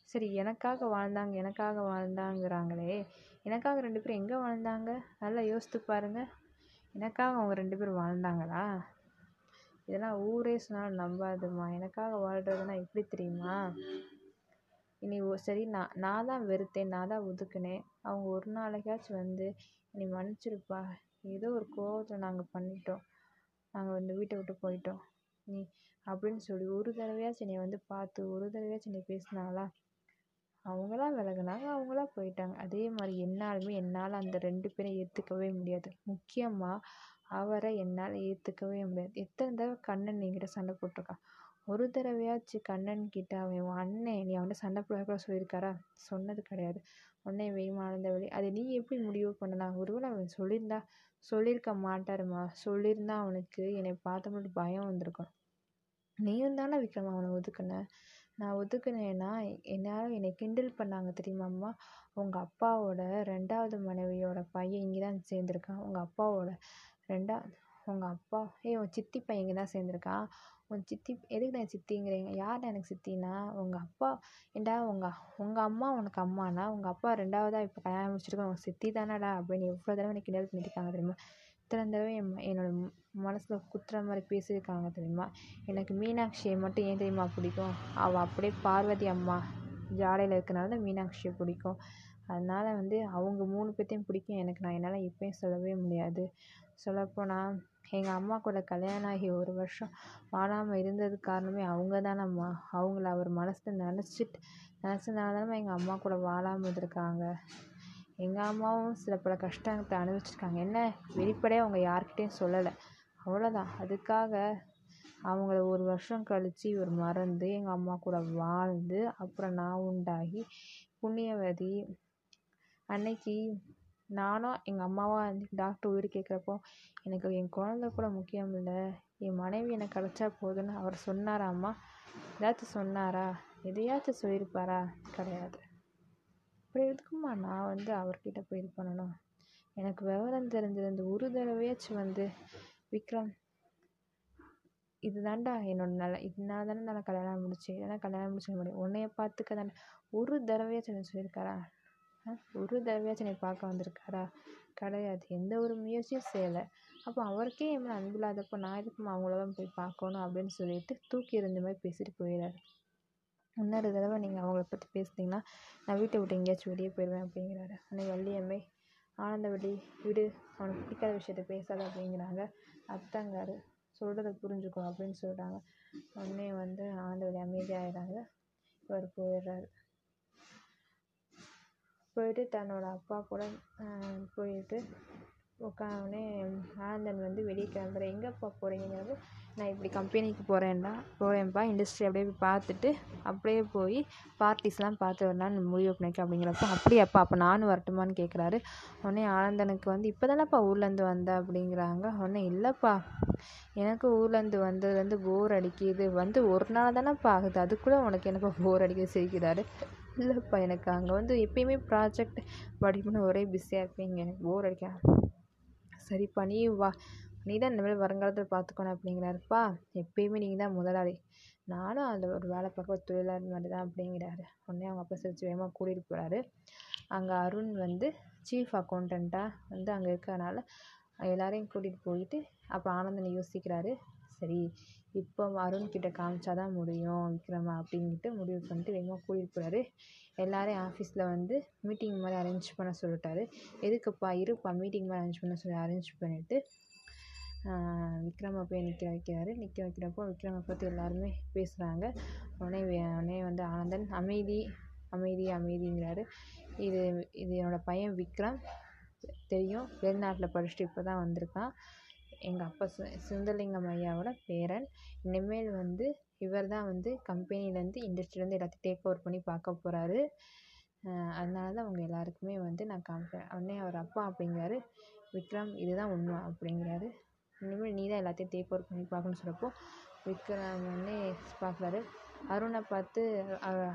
சரி எனக்காக வாழ்ந்தாங்க எனக்காக வாழ்ந்தாங்கிறாங்களே. எனக்காக ரெண்டு பேரும் எங்கே வாழ்ந்தாங்க? நல்லா யோசித்து பாருங்கள் எனக்காக அவங்க ரெண்டு பேரும் வாழ்ந்தாங்களா? இதெல்லாம் ஊரே சொன்னாலும் நம்பாதும்மா. எனக்காக வாழ்கிறதுனா எப்படி தெரியுமா? இனி ஓ சரி நான் நான் தான் வெறுத்தேன் நான் தான் ஒதுக்குனேன். அவங்க ஒரு நாளைக்காச்சும் வந்து என்னை மன்னிச்சிருப்பா. ஏதோ ஒரு கோவத்தில் நாங்கள் பண்ணிட்டோம். நாங்கள் இந்த வீட்டை விட்டு போயிட்டோம். நீ அப்படின்னு சொல்லி ஒரு தடவையாச்சும் என்னை வந்து பார்த்து ஒரு தடவையாச்சும் என்னை பேசினாங்களா அவங்களா விலகுனாங்க அவங்களா போயிட்டாங்க. அதே மாதிரி என்னாலுமே என்னால் அந்த ரெண்டு பேரையும் ஏற்றுக்கவே முடியாது. முக்கியமாக அவரை என்னால் ஏற்றுக்கவே முடியாது. எத்தனை தடவை கண்ணன் என்கிட்ட சண்டை போட்டிருக்கான். ஒரு தடவையாச்சும் கண்ணன் கிட்ட அவன் உன் அண்ணன் நீ அவன்கிட்ட சண்டை போட சொல்லியிருக்காரா? சொன்னது கிடையாது. உடனே வெய்மானந்த வழி. அதை நீ எப்படி முடிவு பண்ணலாம்? ஒருவேளை அவன் சொல்லியிருந்தா சொல்லியிருக்க மாட்டாருமா? சொல்லியிருந்தா அவனுக்கு என்னை பார்த்த மட்டும் பயம் வந்திருக்கும். நீயும் தானே விக்ரம் அவனை ஒதுக்குன? நான் ஒதுக்குனேன்னா என்னால் என்னை கிண்டல் பண்ணாங்க தெரியுமாம்மா உங்கள் அப்பாவோட ரெண்டாவது மனைவியோட பையன் இங்கே தான் சேர்ந்துருக்கான். உங்கள் அப்பாவோட ரெண்டா உங்கள் அப்பா ஏய் உன் சித்தி பையன் இங்கே தான் சேர்ந்துருக்கான் உன் சித்தி எதுக்கு நான் சித்திங்கிறீங்க? யார் எனக்கு சித்தினா உங்கள் அப்பா ஏண்டா உங்கள் உங்கள் அம்மா உனக்கு அம்மானா உங்கள் அப்பா ரெண்டாவதாக இப்போ கல்யாணம் முடிச்சிருக்கோம் உங்கள் சித்தி தானடா அப்படின்னு எவ்வளோ தடவை எனக்கு கிண்டல் பண்ணியிருக்காங்க தெரியுமா? இத்தனை தடவை என் என்னோட மனசில் குத்துற மாதிரி பேசியிருக்காங்க தெரியுமா? எனக்கு மீனாட்சியை மட்டும் ஏன் தெரியுமா பிடிக்கும்? அவள் அப்படியே பார்வதி அம்மா ஜாடையில் இருக்கனால தான் மீனாட்சியை பிடிக்கும். அதனால் வந்து அவங்க மூணு பேர்த்தையும் பிடிக்கும் எனக்கு நான் என்னால் எப்பயும் சொல்லவே முடியாது. சொல்லப்போனால் எங்கள் அம்மா கூட கல்யாணம் ஆகி ஒரு வருஷம் வாழாமல் இருந்ததுக்கு காரணமே அவங்க தானம்மா அவங்கள அவர் மனசில் நினச்சிட்டு நினச்சதுனால தானம்மா எங்கள் அம்மா கூட வாழாமல் இருந்திருக்காங்க. எங்கள் அம்மாவும் சில பல கஷ்டத்தை அனுபவிச்சிருக்காங்க. என்ன? வெளிப்படையாக அவங்க யார்கிட்டேயும் சொல்லலை. அவ்வளோதான் அதுக்காக அவங்கள ஒரு வருஷம் கழித்து இவர் மறந்து எங்கள் அம்மா கூட வாழ்ந்து அப்புறம் நான் உண்டாகி புண்ணியவதி அன்னைக்கு நானும் எங்கள் அம்மாவும் வந்து டாக்டர் உயிர் கேட்குறப்போ எனக்கு என் குழந்த கூட முக்கியம் இல்லை. என் மனைவி எனக்கு கிடச்சா போதும்னு அவர் சொன்னாராம்மா ஏதாச்சும் சொன்னாரா? எதையாச்சும் சொல்லியிருப்பாரா? கிடையாது. அப்புறம் எதுக்குமா நான் வந்து அவர்கிட்ட போய் இது பண்ணணும்? எனக்கு விவரம் தெரிஞ்சிருந்து ஒரு தடவையாச்சும் வந்து விக்ரம் இது தாண்டா என்னோட நல்ல இதனால தானே நான் கல்யாணம் முடிச்சேன் இல்லைனா கல்யாணம் முடிச்சிக்க முடியும்? உன்னைய பார்த்துக்க தானே ஒரு தடவையாச்சும் என்ன சொல்லியிருக்காரா? ஒரு தடவையாச்சும் என்னை பார்க்க வந்திருக்காரா? கிடையாது. எந்த ஒரு முயற்சியும் செய்யலை. அப்போ அவருக்கே என் மேலே அன்பு இல்லாதப்போ நான் எதுக்குமா அவங்கள தான் போய் பார்க்கணும் அப்படின்னு சொல்லிட்டு தூக்கி எறிஞ்ச மாதிரி பேசிட்டு போயிடாரு இன்னொரு தடவை நீங்கள் அவங்கள பற்றி பேசுனீங்கன்னா நான் வீட்டை விட்டு எங்கேயாச்சும் வெளியே போயிடுவேன் அப்படிங்கிறாரு. அன்னைக்கு வள்ளியம்மை ஆனந்தவள்ளி விடு அவனுக்கு பிடிக்காத விஷயத்த பேசாத அப்படிங்கிறாங்க. அத்தங்கார் சொல்கிறத புரிஞ்சுக்கும் அப்படின்னு சொல்கிறாங்க உடனே வந்து ஆனந்தவள்ளி அமைதியாகிறாங்க இவர் போயிடுறாரு. போயிட்டு தன்னோட அப்பா கூட போயிட்டு உட்காந்தோடனே ஆனந்தன் வந்து வெளியே கிளம்புறேன் எங்கேப்பா போகிறீங்கிறப்போ நான் இப்படி கம்பெனிக்கு போகிறேன்டா போகிறேன்ப்பா இண்டஸ்ட்ரி அப்படியே போய் பார்த்துட்டு அப்படியே போய் பார்ட்டிஸ்லாம் பார்த்து வரலான்னு முடிவு பண்ணியிருக்கேன் அப்படிங்கிறப்போ அப்படியாப்பா அப்போ நானும் வரட்டுமான்னு கேட்குறாரு உடனே ஆனந்தனுக்கு வந்து இப்போ தானேப்பா ஊர்லேருந்து வந்த? அப்படிங்கிறாங்க. உடனே இல்லைப்பா எனக்கு ஊர்லேருந்து வந்தது வந்து போர் அடிக்குது. வந்து ஒரு நாள் தானேப்பா ஆகுது. அதுக்குள்ளே உனக்கு என்னப்பா போர் அடிக்குது? சிரிக்கிறாரு. இல்லைப்பா எனக்கு அங்கே வந்து எப்பயுமே ப்ராஜெக்ட் படிப்புன்னு ஒரே பிஸியாக இருப்பீங்க. எனக்கு போர் அடிக்க. சரிப்பா நீ வா. நீ தான் இனிமேல் வருங்காலத்தில் பார்த்துக்கணும் அப்படிங்கிறாருப்பா. எப்பயுமே நீங்கள் தான் முதலாளி. நானும் அதில் ஒரு வேலை பார்க்க ஒரு தொழிலாளி மாதிரி தான் அப்படிங்கிறாரு. உடனே அவங்க அப்பா சிரிச்சு வேகமாக கூட்டிகிட்டு போகிறாரு அங்கே அருண் வந்து சீஃப் அக்கௌண்டண்ட்டாக வந்து அங்கே இருக்கிறனால எல்லாரையும் கூட்டிகிட்டு போயிட்டு அப்போ ஆனந்தன் யோசிக்கிறாரு. சரி இப்போ அருண்கிட்ட காமிச்சா தான் முடியும் விக்ரமா அப்படின்ட்டு முடிவு பண்ணிட்டு வேகமாக கூட்டிகிட்டு போகிறாரு எல்லாரையும் ஆஃபீஸில் வந்து மீட்டிங் மாதிரி அரேஞ்ச் பண்ண சொல்லிட்டாரு. எதுக்குப்பா இருப்பா மீட்டிங் மாதிரி அரேஞ்ச் பண்ண சொல்லி அரேஞ்ச் பண்ணிவிட்டு விக்ரமை போய் நிற்க வைக்கிறாரு. நிற்க வைக்கிறப்போ விக்ரமை பற்றி எல்லாருமே பேசுகிறாங்க உடனே உடனே வந்து ஆனந்தன் அமைதி அமைதி அமைதிங்கிறாரு. இது இது என்னோடய பையன் விக்ரம். தெரியும் வெளிநாட்டில் படிச்சுட்டு இப்போ தான் வந்திருக்கான். எங்கள் அப்பா சு சுந்தரலிங்கம் ஐயாவோட பேரன். இனிமேல் வந்து இவர் தான் வந்து கம்பெனிலேருந்து இண்டஸ்ட்ரியிலேருந்து எல்லாத்தையும் டேக் ஓவர் பண்ணி பார்க்க போகிறாரு அதனால தான் அவங்க எல்லாருக்குமே வந்து நான் காமிப்பேன் உடனே அவர் அப்பா அப்படிங்கிறாரு விக்ரம் இதுதான் உண்மை அப்படிங்கிறாரு. இனிமேல் நீ தான் எல்லாத்தையும் டேக் ஓவர் பண்ணி பார்க்கணும்னு சொல்கிறப்போ விக்ரம் உடனே பார்க்குறாரு. அருணை பார்த்து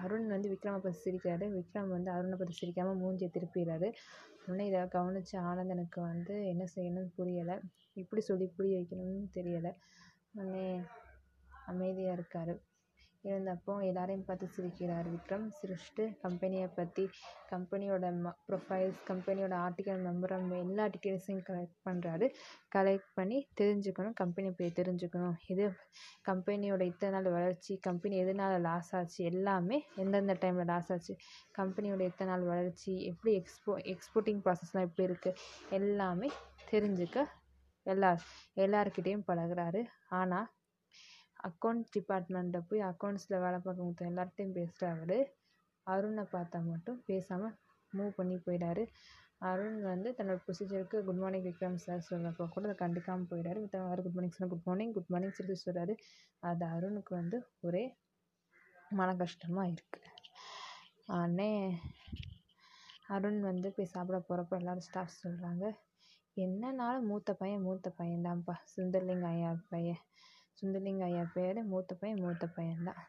அருண் வந்து விக்ரமை பார்த்து சிரிக்கிறாரு. விக்ரம் வந்து அருணை பார்த்து சிரிக்காமல் மூஞ்சியை திருப்பிடுறாரு. உடனே இதை கவனித்த ஆனந்தனுக்கு வந்து என்ன செய்யணும்னு புரியலை. எப்படி சொல்லி புரிய வைக்கணும்னு தெரியலை. உடனே அமைதியாக இருக்கார். இருந்தப்போ எல்லாரையும் பார்த்து சிரிக்கிறார் விக்ரம். சிரிச்சுட்டு கம்பெனியை பற்றி கம்பெனியோட ம ப்ரொஃபைல்ஸ் கம்பெனியோட ஆர்டிக்கல் மெம்பரம் எல்லா டீட்டெயில்ஸையும் கலெக்ட் பண்ணுறாரு கலெக்ட் பண்ணி தெரிஞ்சுக்கணும் கம்பெனி பற்றி தெரிஞ்சுக்கணும். இது கம்பெனியோட இத்தனை நாள் வளர்ச்சி கம்பெனி எதனால் லாஸ் ஆச்சு எல்லாமே எந்தெந்த டைமில் லாஸ் ஆச்சு கம்பெனியோட இத்தனை நாள் வளர்ச்சி எப்படி எக்ஸ்போ எக்ஸ்போர்ட்டிங் ப்ராசஸ்லாம் எப்படி இருக்குது எல்லாமே தெரிஞ்சுக்க எல்லா எல்லாருக்கிட்டேயும் பழகுறாரு. ஆனால் அக்கௌண்ட்ஸ் டிபார்ட்மெண்ட்டில் போய் அக்கௌண்ட்ஸில் வேலை பார்க்க மொத்தம் எல்லார்கிட்டையும் பேசுகிறவர் அருணை பார்த்தா மட்டும் பேசாமல் மூவ் பண்ணி போயிட்டாரு அருண் வந்து தன்னோட ப்ரொசீஜருக்கு குட் மார்னிங் விக்ரம் சார் சொல்கிறப்ப கூட அதை கண்டுக்காமல் போயிட்டாரு மற்றவங்க குட் மார்னிங் சொன்னால் குட் மார்னிங் குட் மார்னிங் சொல்லி சொல்கிறாரு அது அருணுக்கு வந்து ஒரே மன கஷ்டமாக இருக்குது உடனே அருண் வந்து போய் சாப்பிட போகிறப்ப எல்லோரும் ஸ்டாஃப் சொல்கிறாங்க என்னன்னாலும் மூத்த பையன் மூத்த பையன் தான்ப்பா சுந்தர்லிங்க ஐயா பையன். சுந்தரலிங்க ஐயா பேர் மூத்த பையன் மூத்த பையன்தான்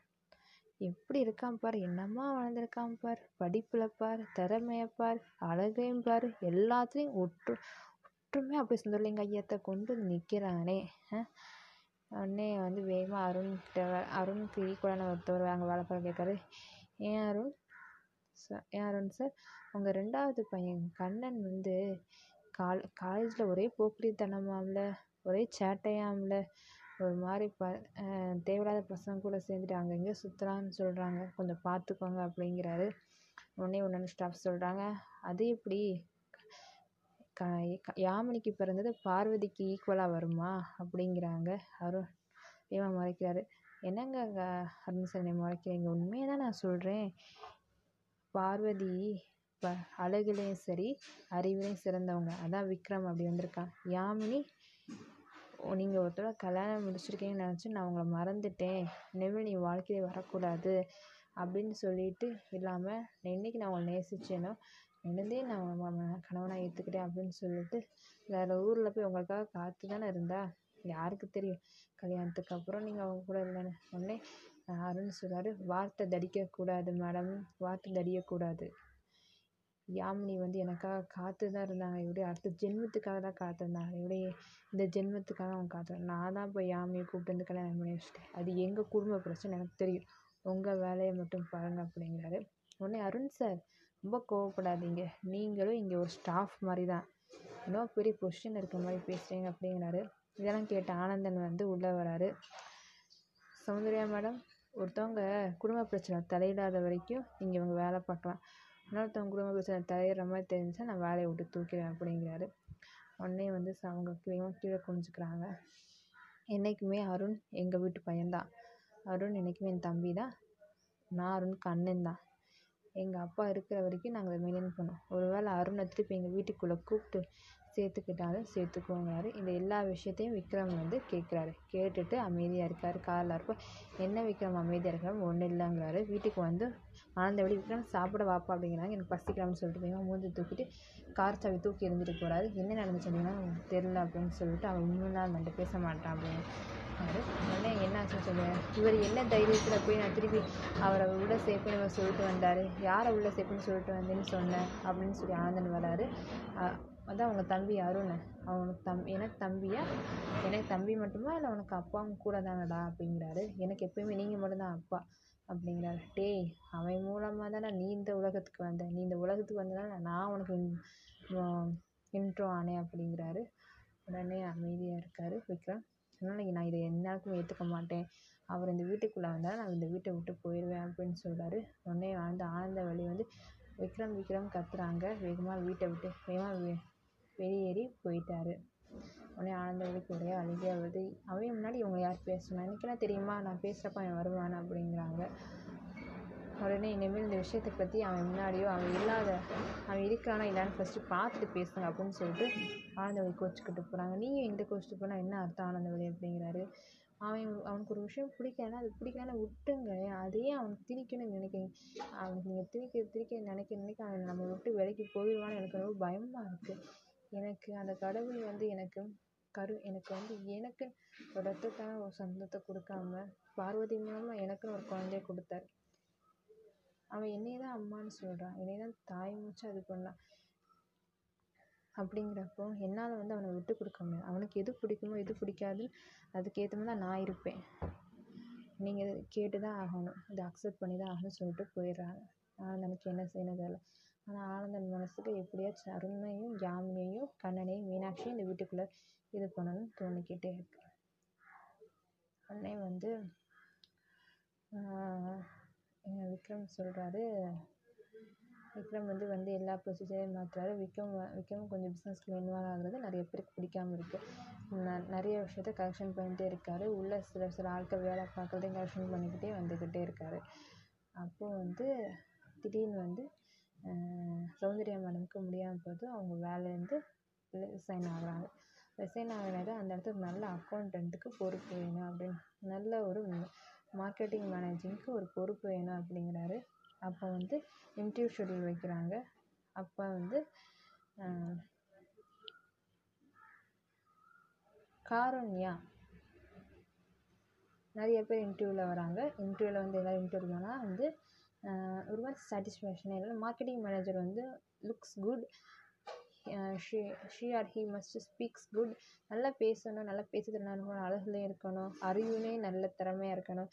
எப்படி இருக்கான் பார் என்னம்மா வளர்ந்துருக்கான் பார் படிப்பில் பார் திறமையை பார் அழகையும் பார் எல்லாத்துலேயும் ஒற்று ஒற்றுமையாக அப்படியே சுந்தரலிங்க ஐயத்தை கொண்டு வந்து நிற்கிறானே உடனே வந்து வேகமாக அருண்கிட்ட அருண் ஈக்குவலான ஒருத்தவர் அங்கே வேலை பார்க்க கேட்காரு. ஏன் அருண்? சார் ஏன் அருண் சார்? உங்கள் ரெண்டாவது பையன் கண்ணன் வந்து கால் காலேஜில் ஒரே போக்கிரித்தனமாம்ல ஒரே சேட்டையாம்ல ஒரு மாதிரி ப தேவையில்லாத பசங்க கூட சேர்ந்துட்டு அங்கே இங்கே சுற்றுறான்னு சொல்கிறாங்க கொஞ்சம் பார்த்துக்கோங்க அப்படிங்கிறாரு. உடனே ஒன்று ஸ்டாஃப் சொல்கிறாங்க அது எப்படி? க யாமினிக்கு பிறந்தது பார்வதிக்கு ஈக்குவலாக வருமா? அப்படிங்கிறாங்க. அருண் ஏமா மறைக்கிறாரு. என்னங்க அருண் சார் என்னை மறைக்கிறீங்க? உண்மையை தான் நான் சொல்கிறேன் பார்வதி இப்போ அழகுலேயும் சரி அறிவுலேயும் சிறந்தவங்க. அதான் விக்ரம் அப்படி வந்திருக்கான். யாமினி நீங்கள் ஒரு தடவை கல்யாணம் முடிச்சிருக்கீங்கன்னு நினச்சி நான் உங்களை மறந்துவிட்டேன் இனிமேல் நீ வாழ்க்கையில் வரக்கூடாது. அப்படின்னு சொல்லிட்டு இல்லாமல் என்னைக்கு நான் உங்களை நேசித்தேனோ நினைந்தே நான் உங்களை கணவனாக ஏற்றுக்கிட்டேன் அப்படின்னு சொல்லிட்டு வேறு ஊரில் போய் உங்களுக்காக காத்து தானே இருந்தா? யாருக்கு தெரியும்? கல்யாணத்துக்கு அப்புறம் நீங்கள் அவங்க கூட இல்லைன்னு உடனே அருண் சொல்கிறாரு வார்த்தை தடிக்கக்கூடாது மேடம். வார்த்தை தடியக்கூடாது. யாமினி வந்து எனக்காக காத்து தான் இருந்தாங்க. இப்படி அடுத்த ஜென்மத்துக்காக தான் காத்திருந்தாங்க. இப்படி இந்த ஜென்மத்துக்காக அவங்க காத்திருந்தாங்க நான் தான் போய் யாமினியை கூப்பிட்டு வந்து கல்யாணம் பண்ணி வச்சுட்டேன். அது எங்கள் குடும்ப பிரச்சனை எனக்கு தெரியும். உங்கள் வேலையை மட்டும் பாருங்கள் அப்படிங்கிறாரு. உடனே அருண் சார் ரொம்ப கோவப்படாதீங்க. நீங்களும் இங்கே ஒரு ஸ்டாஃப் மாதிரி தான் ஏதோ பெரிய பொசிஷன் இருக்க மாதிரி பேசுகிறீங்க அப்படிங்கிறாரு. இதெல்லாம் கேட்ட ஆனந்தன் வந்து உள்ளே வராரு. சௌந்தர்யா மேடம் ஒருத்தவங்க குடும்ப பிரச்சனை தலையிடாத வரைக்கும் இங்கே இவங்க வேலை பார்க்கலாம். இன்னொருத்தவங்க குடும்ப பிரச்சனை தலையிடுற மாதிரி தெரிஞ்சுச்சா நான் வேலையை விட்டு தூக்கிடுவேன் அப்படிங்கிறாரு. உடனே வந்து ச- அவங்க கீழே கீழே குனிஞ்சுக்கிறாங்க. என்றைக்குமே அருண் எங்கள் வீட்டு பையன்தான். அருண் என்றைக்குமே என் தம்பி தான் நான் அருணுக்கு அண்ணன் தான் எங்கள் அப்பா இருக்கிற வரைக்கும் நாங்கள் அதை மெயின்டைன் பண்ணோம். ஒருவேளை அருணை திருப்பி எங்கள் வீட்டுக்குள்ளே கூப்பிட்டு சேர்த்துக்கிட்டாலும் சேர்த்துக்கோங்கிறாரு இந்த எல்லா விஷயத்தையும் விக்ரம் வந்து கேட்குறாரு. கேட்டுட்டு அமைதியாக இருக்கார் காரில் இருப்போ என்ன விக்ரம் அமைதியாக இருக்காரு? ஒன்றும் இல்லைங்கிறாரு. வீட்டுக்கு வந்து ஆனந்தவழி விக்ரம் சாப்பிட வாப்பா அப்படிங்கிறாங்க. எனக்கு பசிக்கலாம்னு சொல்லிட்டு போய் மூஞ்சி தூக்கிட்டு கார் சாவி தூக்கி எறிஞ்சிட்டு போகிறாரு என்ன நடந்துச்சு அப்படின்னா "எனக்கு தெரில அப்படின்னு சொல்லிட்டு அவன் உண்மைதான் நம்மள்ட்ட பேச மாட்டான் அப்படின்னு உடனே என்ன ஆச்சுன்னு சொல்லுவேன் இவர் என்ன தைரியத்தில் போய் நான் திருப்பி அவரை உள்ள சேர்ப்புன்னு இவர் சொல்லிட்டு வந்தார்? யாரை உள்ள சேர்ப்புன்னு சொல்லிட்டு வந்தேன்னு சொன்னேன் அப்படின்னு சொல்லி ஆனந்தன் வராரு. வந்து அவங்க தம்பி அருண். அவனுக்கு தம் எனக்கு தம்பியா? எனக்கு தம்பி மட்டுமா? இல்லை உனக்கு அப்பாவும் கூட தானடா அப்படிங்கிறாரு. எனக்கு எப்பயுமே நீங்கள் மட்டும்தான் அப்பா அப்படிங்கிறாரு. டேய் அவன் மூலமாக தானே நீ இந்த உலகத்துக்கு வந்த. நீ இந்த உலகத்துக்கு வந்ததால நான் உனக்கு இன்ட்ரோ ஆனேன் அப்படிங்கிறாரு. உடனே அமைதியாக இருக்கார் விக்ரம். அதனால் நான் இதை எந்நேரத்துக்கும் ஏற்றுக்க மாட்டேன். அவர் இந்த வீட்டுக்குள்ளே வந்தால் நான் இந்த வீட்டை விட்டு போயிடுவேன் அப்படின்னு சொல்கிறாரு உடனே அந்த ஆனந்த வழி வந்து விக்ரம் விக்ரம் கத்துறாங்க. வேகமாக வீட்டை விட்டு வேகமாக வெளியேறி போயிட்டாரு. உடனே ஆனந்தவதிக்கு ஒரே அழுகையாக வருது அவன் முன்னாடி இவங்க யார் பேசணும் எனக்கெல்லாம் தெரியுமா? நான் பேசுகிறப்ப அவன் வருவான்? அப்படிங்கிறாங்க. உடனே இனிமேல் இந்த விஷயத்தை பற்றி அவன் முன்னாடியோ அவன் இல்லாத அவன் இருக்கானா இல்லைன்னு ஃபஸ்ட்டு பார்த்துட்டு பேசுங்க அப்படின்னு சொல்லிட்டு ஆனந்தவழி கோச்சிக்கிட்டு போகிறாங்க நீங்கள் இந்த கோச்சிட்டு போனால் என்ன அர்த்தம் ஆனந்தவழி அப்படிங்கிறாரு. அவன் அவனுக்கு ஒரு விஷயம் பிடிக்கலன்னா அது பிடிக்கலன்னா விட்டுங்க. அதையே அவனுக்கு திணிக்கணும்னு நினைக்கிறீங்க அவனுக்கு நீங்கள் திணிக்க திணிக்க நினைக்க நினைக்க அவன் நம்ம விட்டு விலைக்கு போயிடுவான்னு எனக்கு ரொம்ப பயமாக இருக்குது எனக்கு அந்த கடவுள் வந்து எனக்கு கரு எனக்கு வந்து எனக்கு ஒரு ஒரு சொந்தத்தை கொடுக்காம பார்வதி மூலமாக எனக்குன்னு ஒரு குழந்தைய கொடுத்தாரு. அவன் என்னையை தான் அம்மான்னு சொல்கிறான் என்னையை தான் தாய் மூச்சு அது பண்ணான். அப்படிங்கிறப்போ என்னால் வந்து அவனை விட்டு கொடுக்க முடியாது. அவனுக்கு எது பிடிக்குமோ எது பிடிக்காதுன்னு அதுக்கேற்ற மாதிரி தான் நான் இருப்பேன். நீங்கள் கேட்டு தான் ஆகணும். இதை அக்செப்ட் பண்ணி தான் ஆகணும்னு சொல்லிட்டு போயிடுறாங்க. ஆனந்தனுக்கு என்ன செய்யணும் தெரியல. ஆனால் ஆனந்தன் மனசுக்கு எப்படியாச்சும் அருண்மையும் யாமினியையும் கண்ணனையும் மீனாட்சியும் இந்த வீட்டுக்குள்ளே இது பண்ணணும்னு தோணிக்கிட்டே இருக்கு. உடனே வந்து விக்ரம் சொல்கிறாரு விக்ரம் வந்து வந்து எல்லா ப்ரொசீஜரையும் மாற்றுறாரு விக்ரம் விக்ரம் கொஞ்சம் பிஸ்னஸ்க்கு இன்வால்வ் ஆகுறது நிறைய பேருக்கு பிடிக்காம இருக்குது ந நிறைய விஷயத்த கரெக்ஷன் பண்ணிகிட்டே இருக்காரு. உள்ள சில சில ஆட்கள் வேலை பார்க்குறதையும் கரெக்ஷன் பண்ணிக்கிட்டே வந்துக்கிட்டே இருக்காரு. அப்போது வந்து திடீர்னு வந்து சௌந்தர்யா மேடம்க்கு முடியாமல் போது அவங்க வேலையிலேருந்து ரிசைன் ஆகுறாங்க. ரிசைன் ஆகினது அந்த இடத்துக்கு நல்ல அக்கௌண்ட்டுக்கு பொறுப்பு வேணும் அப்படின்னு நல்ல ஒரு மார்க்கெட்டிங் மேனேஜிங்க்கு ஒரு பொறுப்பு வேணும் அப்படிங்கிறாரு. அப்போ வந்து இன்டர்வியூ ஷெட்யூல் வைக்கிறாங்க. அப்போ வந்து ஆஹ் காருண்யா. நிறைய பேர் இன்டர்வியூவில் வராங்க. இன்டர்வியூவில் வந்து எல்லோரும் இன்டர்வியூ போனால் வந்து ஒரு மாதிரி சாட்டிஸ்ஃபேக்ஷனே இல்லை. மார்க்கெட்டிங் மேனேஜர் வந்து looks good she she or he must speaks good நல்லா பேசணும் நல்லா பேச இருக்கணும் அழகுலேயும் இருக்கணும். அறிவுலேயும் நல்ல திறமையாக இருக்கணும்.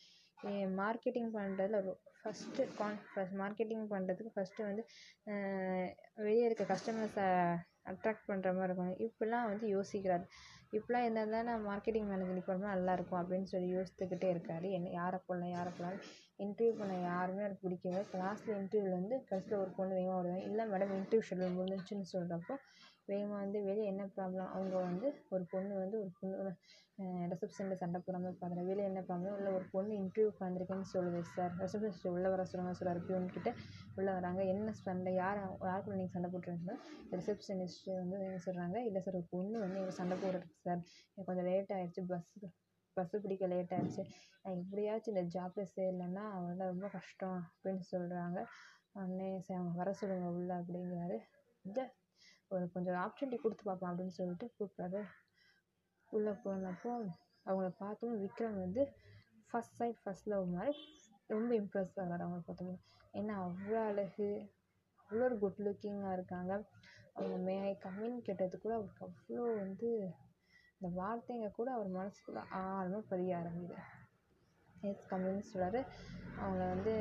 மார்க்கெட்டிங் பண்ணுறதுல ஃபஸ்ட்டு கான் ஃபஸ்ட் மார்க்கெட்டிங் பண்ணுறதுக்கு ஃபஸ்ட்டு வந்து வெளியே இருக்க கஸ்டமர்ஸை அட்ராக்ட் பண்ணுற மாதிரி இருக்கணும். இப்படிலாம் வந்து யோசிக்கிறார். இப்படிலாம் இருந்தால் தான் நான் மார்க்கெட்டிங் மேனேஜர் நல்லா நல்லாயிருக்கும் அப்படின்னு சொல்லி யோசித்துக்கிட்டே இருக்காரு. என்ன யாரை போடலாம் யாரை போடலாம் இன்டர்வியூ பண்ண யாருமே எனக்கு பிடிக்கல. லாஸ்ட்டில் இன்டர்வியூவில் வந்து கடைசியில் ஒரு பொண்ணு வேகமாக வருவாங்க. இல்லை மேடம் இன்டர்வியூ ஷெட்யூல் முடிஞ்சுன்னு சொல்கிறப்போ வேகமாக வந்து வெளியே என்ன ப்ராப்ளம் அவங்க வந்து ஒரு பொண்ணு வந்து ஒரு பொண்ணு ரிசப்ஷனில் சண்டை போடுற மாதிரி பார்க்குறேன் வெளியே என்ன ப்ராப்ளம் இல்லை ஒரு பொண்ணு இன்டர்வியூக்கு வந்திருக்கேன்னு சொல்லுது சார் ரிசப்ஷனிஸ்ட் உள்ளே வர சொல்லுங்க சொல்கிறார் பியூன்கிட்ட உள்ளே வராங்க. என்ன சண்டை? யார் யார் கூட நீங்கள் சண்டை போட்டுருக்கீங்க? ரிசப்ஷனிஸ்ட்டு வந்து என்ன சொல்கிறாங்க இல்லை சார் ஒரு பொண்ணு வந்து எங்கள் சண்டை போடுறதுக்கு சார் எனக்கு கொஞ்சம் லேட் ஆயிடுச்சு பஸ்ஸு பஸ்ஸு பிடிக்க லேட் ஆச்சு நான் எப்படியாச்சும் இந்த ஜாப்பில் சேரலைன்னா அவனால் ரொம்ப கஷ்டம் அப்படின்னு சொல்கிறாங்க உடனே சரி அவங்க வர சொல்லுங்க உள்ள அப்படிங்கிறாரு. இந்த ஒரு கொஞ்சம் ஆப்பர்ச்சுனிட்டி கொடுத்து பார்ப்போம் அப்படின்னு சொல்லிட்டு கூப்பிட்றாரு. உள்ளே போனப்போ அவங்கள பார்த்தோம். விக்ரம் வந்து ஃபஸ்ட் சைட் ஃபஸ்ட் லவ் மாதிரி ரொம்ப இம்ப்ரெஸ் ஆகிறார் அவங்கள பார்த்தோம் ஏன்னா அவ்வளோ அழகு அவ்வளோ ஒரு குட் லுக்கிங்காக இருக்காங்க. அவங்க மே ஐ கம்மின்னு கேட்டது கூட அவருக்கு அவ்வளோ வந்து இந்த வார்த்தைங்க கூட அவர் மனசுக்குள்ளே ஆழமாக பதிய ஆரம்பிக்குது. எஸ் கம்மின்னு சொல்கிறாரு அவங்கள வந்து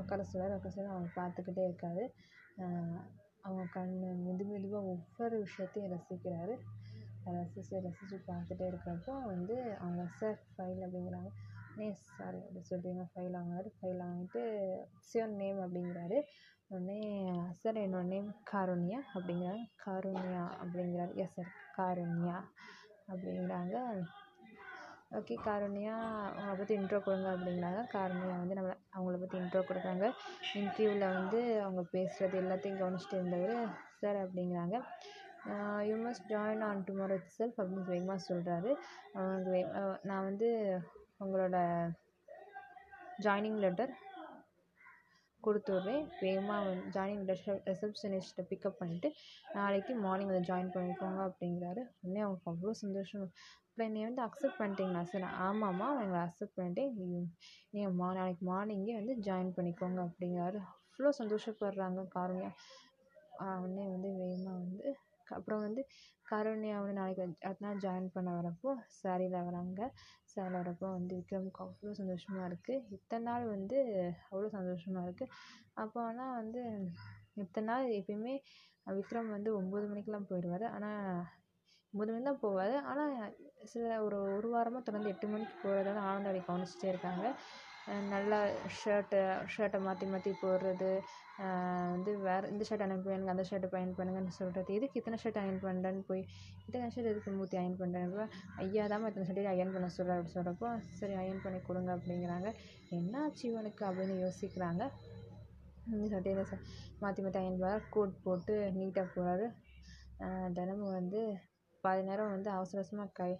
உட்கார சொல்கிறாரு உட்கார சொல்லி அவங்க பார்த்துக்கிட்டே இருக்காரு. அவங்க கண் மெது மெதுவாக ஒவ்வொரு விஷயத்தையும் ரசிக்கிறாரு. ரசித்து ரசித்து பார்த்துட்டே இருக்கிறப்போ வந்து அவங்க சார் ஃபைல் அப்படிங்கிறாங்க. நே சாரி அப்படி சொல்கிறீங்க ஃபைல் வாங்குறாரு. ஃபைல் வாங்கிட்டு சிவன் நேம் அப்படிங்கிறாரு. உடனே சார் என்னோட நேம் காருண்யா. அப்படிங்கிறாங்க. காருண்யா அப்படிங்கிறாரு. Yes sir Karunya. அப்படிங்கிறாங்க ஓகே காருண்யா அவங்கள பற்றி இன்ட்ரோ கொடுங்க அப்படிங்கிறாங்க காருண்யா வந்து நம்மளை அவங்கள பற்றி இன்ட்ரோ கொடுக்குறாங்க. இன்டர்வியூவில் வந்து அவங்க பேசுகிறது எல்லாத்தையும் கவனிச்சிட்டு இருந்தவர் சார் அப்படிங்கிறாங்க you must join on tomorrow itself அப்படின்னு வேகமாக சொல்கிறாரு நான் வந்து உங்களோட ஜாயினிங் லெட்டர் கொடுத்து விட்றேன் வேகமாக வந் ஜாயினிங் லெட்டர் ரிசப்ஷனிஸ்ட்டை பிக்கப் பண்ணிவிட்டு நாளைக்கு மார்னிங் வந்து ஜாயின் பண்ணிக்கோங்க அப்படிங்கிறாரு. உடனே அவங்களுக்கு அவ்வளோ சந்தோஷம். அப்புறம் என்னை வந்து அக்செப்ட் பண்ணிட்டீங்களா? சார் ஆமாம்மா எங்களை அக்செப்ட் பண்ணிட்டேன் நீங்கள் மா நாளைக்கு மார்னிங்கே வந்து ஜாயின் பண்ணிக்கோங்க அப்படிங்கிறாரு. அவ்வளோ சந்தோஷப்படுறாங்க காருண்யா உடனே வந்து வேகமாக வந்து அப்புறம் வந்து காருண்யா வந்து நாளைக்கு அடுத்த நாள் ஜாயின் பண்ண வரப்போ சாரியில் வராங்க. சாரியில் வரப்போ வந்து விக்ரமுக்கு அவ்வளோ சந்தோஷமாக இருக்குது இத்தனை நாள் வந்து அவ்வளோ சந்தோஷமாக இருக்குது அப்போ ஆனால் வந்து இத்தனை நாள் எப்பயுமே விக்ரம் வந்து ஒம்பது மணிக்கெலாம் போயிடுவார். ஆனால் ஒம்பது மணிக்கு தான் போவார். ஆனால் சில ஒரு ஒரு வாரமாக தொடர்ந்து எட்டு மணிக்கு போகிறதால ஆனந்தவடி கவனிச்சிட்டே இருக்காங்க. நல்லா ஷர்ட்டு ஷர்ட்டை மாற்றி மாற்றி போடுறது வந்து வேறு இந்த ஷர்ட் அயன் பண்ணுங்கள் அந்த ஷர்ட்டை அயன் பண்ணுங்கன்னு சொல்கிறது எதுக்கு இத்தனை ஷர்ட் அயன் பண்ணுறேன்னு போய் இத்தனை ஷர்ட் எதுக்கு மூத்தி அயன் பண்ணுறேன் ஐயா தான் இத்தனை ஷர்ட்டை அயன் பண்ண சொல்ல அப்படின்னு சொல்கிறப்போ சரி அயன் பண்ணி கொடுங்க அப்படிங்கிறாங்க. என்னாச்சு இவனுக்கு அப்படின்னு யோசிக்கிறாங்க. இந்த ஷர்ட்டையை மாற்றி மாற்றி அயன் பண்ணுறாரு கோட் போட்டு நீட்டாக போகிறாரு தினமும் வந்து பாதி நேரம் வந்து அவசர அவசரமாக கை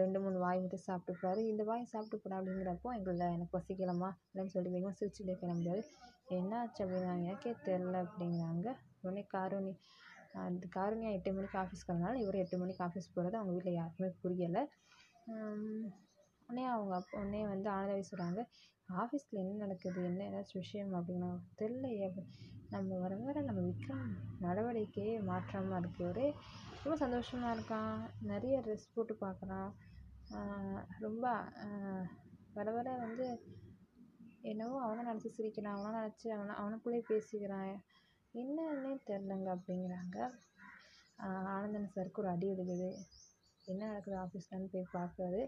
ரெண்டு மூணு வாய் மட்டும் சாப்பிட்டுப்பாரு. இந்த வாய் சாப்பிட்டு போடா அப்படிங்கிறப்போ எங்களை எனக்கு பசிக்கலம்மா அப்படின்னு சொல்லி வேகமாக சிரிச்சுட்டே கிளம்பிட்டாரு என்னாச்சு அப்படிங்கிறாங்க எனக்கே தெரில அப்படிங்கிறாங்க. உடனே காருணி அந்த காருண்யா எட்டு மணிக்கு ஆஃபீஸ் கிளம்புனாலும் இவர் எட்டு மணிக்கு ஆஃபீஸ் போகிறது அவங்க வீட்டில் யாருக்குமே புரியலை. உடனே அவங்க அப்பா உடனே வந்து ஆனந்தாவி சொல்கிறாங்க ஆஃபீஸில் என்ன நடக்குது? என்ன ஏதாச்சும் விஷயம்? அப்படின்னா தெரிலையே நம்ம வர வர நம்ம விக்ரம் நடவடிக்கையே மாற்றமாக இருக்குது ஒரே ரொம்ப சந்தோஷமாக இருக்கான். நிறைய ட்ரெஸ் போட்டு பார்க்குறான் ரொம்ப வர வர வந்து என்னவோ அவனை நினச்சி சிரிக்கிறான். அவனை நினச்சி அவனை அவனுக்குள்ளேயே பேசிக்கிறான். என்னன்னே தெரிலங்க அப்படிங்கிறாங்க. ஆனந்தன் சாருக்கு ஒரு அடி விழுகுது. என்ன நடக்குது ஆஃபீஸ்லன்னு போய் பார்க்குறாரு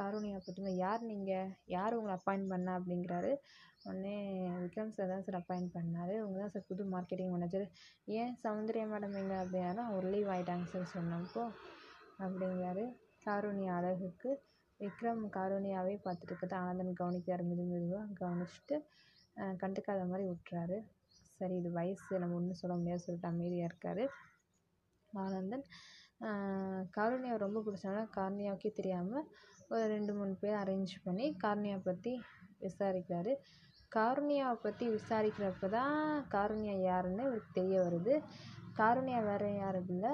காருண்யா பற்றின யார் நீங்கள் யார் உங்களை அப்பாயிண்ட் பண்ணா அப்படிங்கிறாரு. உடனே விக்ரம் சார் தான் சார் அப்பாயிண்ட் பண்ணார். உங்க தான் சார் புது மார்க்கெட்டிங் மேனேஜர் ஏன் சௌந்தர்யா மேடம் எங்கே அப்படின்னா அவர் லீவ் ஆகிட்டாங்க சார் சொன்னப்போ அப்படிங்கிறாரு. காருண்யா அழகுக்கு விக்ரம் காருண்யாவே பார்த்துட்டு ஆனந்தன் கவனிக்கிறார். மெது மெதுவாக கவனிச்சுட்டு கண்டுக்காத மாதிரி விட்டுறாரு. சரி இது வயசு நம்ம ஒன்றும் சொல்ல முடியாது சொல்லிட்டு அமைதியாக இருக்கார். ஆனந்தன் காருண்யாவை ரொம்ப பிடிச்சனால காருண்யாவுக்கே தெரியாமல் ஒரு ரெண்டு மூணு பேர் அரேஞ்ச் பண்ணி காருண்யா பற்றி விசாரிக்கிறாரு. காருண்யாவை பற்றி விசாரிக்கிறப்ப தான் காருண்யா யாருன்னு இவருக்கு தெரிய வருது. காருண்யா வேறு யாரும் இல்லை.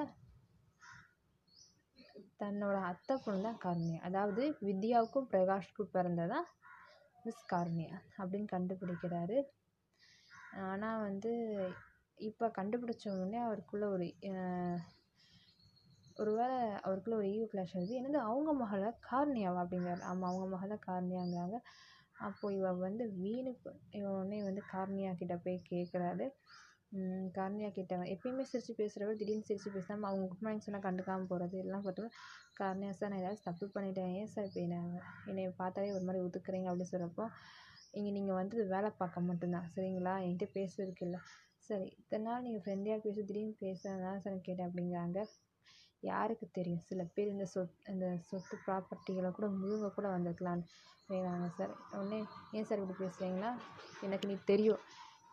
தன்னோட அத்தை பொண்ணு தான் காருண்யா. அதாவது வித்யாவுக்கும் பிரகாஷ்க்கும் பிறந்ததான் மிஸ் காருண்யா அப்படின்னு கண்டுபிடிக்கிறாரு. ஆனால் வந்து இப்போ கண்டுபிடிச்ச உடனே அவருக்குள்ளே ஒரு ஒரு வேளை ஒரு ஈவோ கிளாஷ் வருது என்னது அவங்க மகளை? காருண்யாவா அப்படிங்கிறாரு. ஆமாம் அவங்க மகளை காருண்யாங்கிறாங்க. அப்போது இவள் வந்து வீணுக்கு இவனே உடனே வந்து கார்னியா கிட்டே போய் கேட்குறாரு காருண்யா கிட்ட எப்பயுமே சிரித்து பேசுகிறவர் திடீர்னு சிரித்து பேசாமல் அவங்க குட் மார்னிங் சொன்னால் கண்டுக்காமல் போகிறது எல்லாம் பார்த்தோம்னா காருண்யா சார் நான் ஏதாவது தப்பு பண்ணிட்டேன். ஏன் சார் இப்போ என்ன என்னை பார்த்தாலே ஒரு மாதிரி ஒதுக்குறீங்க அப்படின்னு சொல்கிறப்போ இங்கே நீங்கள் வந்தது வேலை பார்க்க மட்டும்தான் சரிங்களா? என்கிட்ட பேசுறதுக்கு இல்லை. சரி இத்தனை நாள் நீங்கள் ஃப்ரெண்ட்லியாக பேசி திடீர்னு பேசுகிறதா சார் கேட்டேன் அப்படிங்கிறாங்க. யாருக்கு தெரியும்? சில பேர் இந்த சொத் இந்த சொத்து ப்ராப்பர்ட்டிகளை கூட முழுங்க கூட வந்திருக்கலான்னு வேணாங்க சார். உடனே ஏன் சார் இப்படி பேசுகிறீங்கன்னா எனக்கு நீ தெரியும்.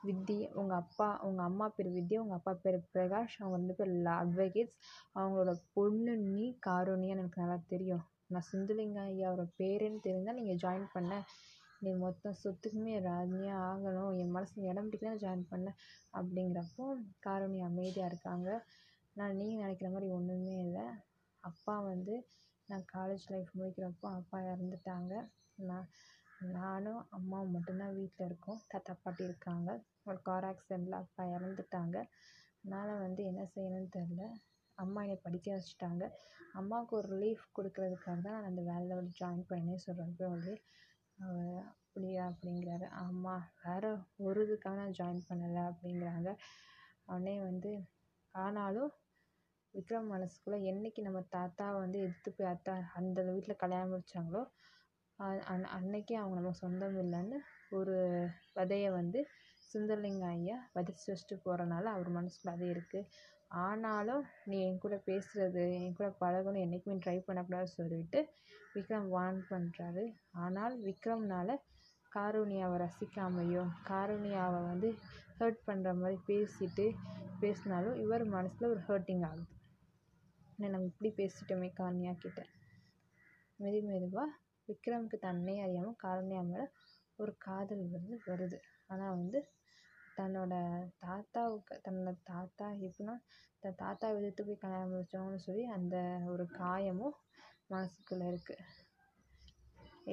வித்தி உங்கள் அப்பா உங்கள் அம்மா பேர் வித்யா உங்கள் அப்பா பேர் பிரகாஷ் அவங்க ரெண்டு பேர் அட்வொகேட்ஸ் அவங்களோட பொண்ணு நீ காருண்யான்னு எனக்கு நல்லா தெரியும். நான் சுந்தலிங்க ஐயாவோட பேருன்னு தெரிஞ்சால் நீங்கள் ஜாயின் பண்ண. நீ மொத்தம் சொத்துக்குமே ராஜியாக ஆகணும். என் மனசில் இடம் பிடிக்க ஜாயின் பண்ண. அப்படிங்கிறப்போ காரோணி அமைதியாக இருக்காங்க. நான் நீங்கள் நினைக்கிற மாதிரி ஒன்றுமே இல்லை. அப்பா வந்து நான் காலேஜ் லைஃப் முடிக்கிறப்போ அப்பா இறந்துட்டாங்க. நான் நானும் அம்மாவும் மட்டும்தான் வீட்டில் இருக்கோம். தாத்தா பாட்டி இருக்காங்க. ஒரு கார் ஆக்சிடெண்ட்டில் அப்பா இறந்துட்டாங்க. அதனால் வந்து என்ன செய்யணும்னு தெரில அம்மா என்னை படிக்க வச்சுட்டாங்க. அம்மாவுக்கு ஒரு ரிலீஃப் கொடுக்கறதுக்காக தான் நான் அந்த வேலையில் வந்து ஜாயின் பண்ணேன் சொல்கிறப்ப வந்து அப்படியா அப்படிங்கிறாரு. ஆமாம் வேறு ஒரு இதுக்காக நான் ஜாயின் பண்ணலை அப்படிங்கிறாங்க. உடனே வந்து ஆனாலும் விக்ரம் மனசுக்குள்ளே என்றைக்கி நம்ம தாத்தாவை வந்து எதிர்த்து போய் அத்தா அந்த வீட்டில் கல்யாணம் முடித்தாங்களோ அன் அன்னைக்கே அவங்க நமக்கு சொந்தம் இல்லைன்னு ஒரு விதைய வந்து சுந்தரலிங்கம் ஐயா விதைச்சி வச்சுட்டு போகிறனால அவர் மனசுக்குள்ளே அது இருக்குது ஆனாலும் நீ என் கூட பேசுகிறது என் கூட பழகணும் என்றைக்குமே ட்ரை பண்ணக்கூடாது சொல்லிட்டு விக்ரம் வார்ன் பண்ணுறாரு ஆனால் விக்ரம்னால் காரூணியாவை ரசிக்காமையும் காரூணியாவை வந்து ஹர்ட் பண்ணுற மாதிரி பேசிட்டு பேசினாலும் இவர் மனசில் ஒரு ஹர்ட்டிங் ஆகுது. என்ன நம்ம இப்படி பேசிட்டோமே காருண்யா கிட்டே. மெது மெதுவாக விக்ரமுக்கு தன்னை அறியாமல் காரணியா மேலே ஒரு காதல் வந்து வருது. ஆனால் வந்து தன்னோட தாத்தாவுக்கு தன்னோட தாத்தா எப்படின்னா தன் தாத்தா எதிர்த்து போய் கல்யாணம் முடிச்சவங்கன்னு சொல்லி அந்த ஒரு காயமும் மனசுக்குள்ளே இருக்குது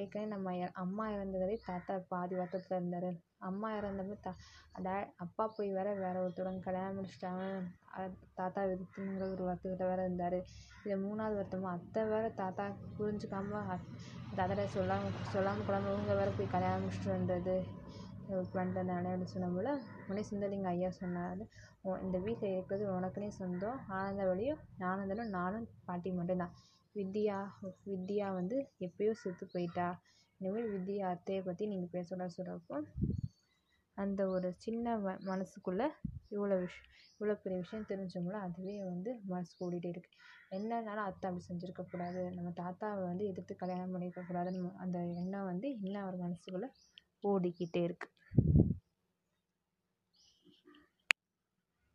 ஏற்கனவே நம்ம அம்மா இறந்ததுலே தாத்தா பாதி வருத்தத்தில் இருந்தார். அம்மா இறந்தப்ப தா டே அப்பா போய் வேற வேறு ஒருத்தவங்க கல்யாணம் முடிச்சிட்டாங்க. தாத்தா எதிர்த்துங்கிற ஒரு வருத்தத்தில் வேறு இருந்தார். இதில் மூணாவது வருத்தமாக அத்தை வேறு தாத்தா புரிஞ்சுக்காம தாத்தாகிட்ட சொல்லாமல் சொல்லாமல் கொள்ளாமல் இவங்க வேற போய் கல்யாணம் முடிச்சுட்டு வந்தது. பண்ணிட்டனால அப்படின்னு சொன்னபோல உடனே சுந்தரலிங்கம் ஐயா சொன்னார். இந்த வீட்டில் இருக்கிறது உனக்குனே சொந்தம். ஆனந்தவழியும் ஆனந்தனும் நானும் பாட்டி மட்டும்தான். வித்யா வித்யா வந்து எப்பயோ செத்து போயிட்டா. இனிமேல் வித்யா அத்தையை பற்றி நீங்கள் பேசக்கூடாது சொல்கிறப்போ அந்த ஒரு சின்ன ம மனசுக்குள்ளே இவ்வளோ விஷ் இவ்வளோ பெரிய விஷயம் தெரிஞ்சவங்கள அதுவே வந்து மனசுக்கு ஓடிட்டே இருக்குது என்னன்னாலும் அத்தை அப்படி செஞ்சுருக்கக்கூடாது நம்ம தாத்தாவை வந்து எதிர்த்து கல்யாணம் பண்ணியிருக்கக்கூடாதுன்னு அந்த எண்ணம் வந்து இன்னும் அவர் மனசுக்குள்ளே ஓடிக்கிட்டே இருக்குது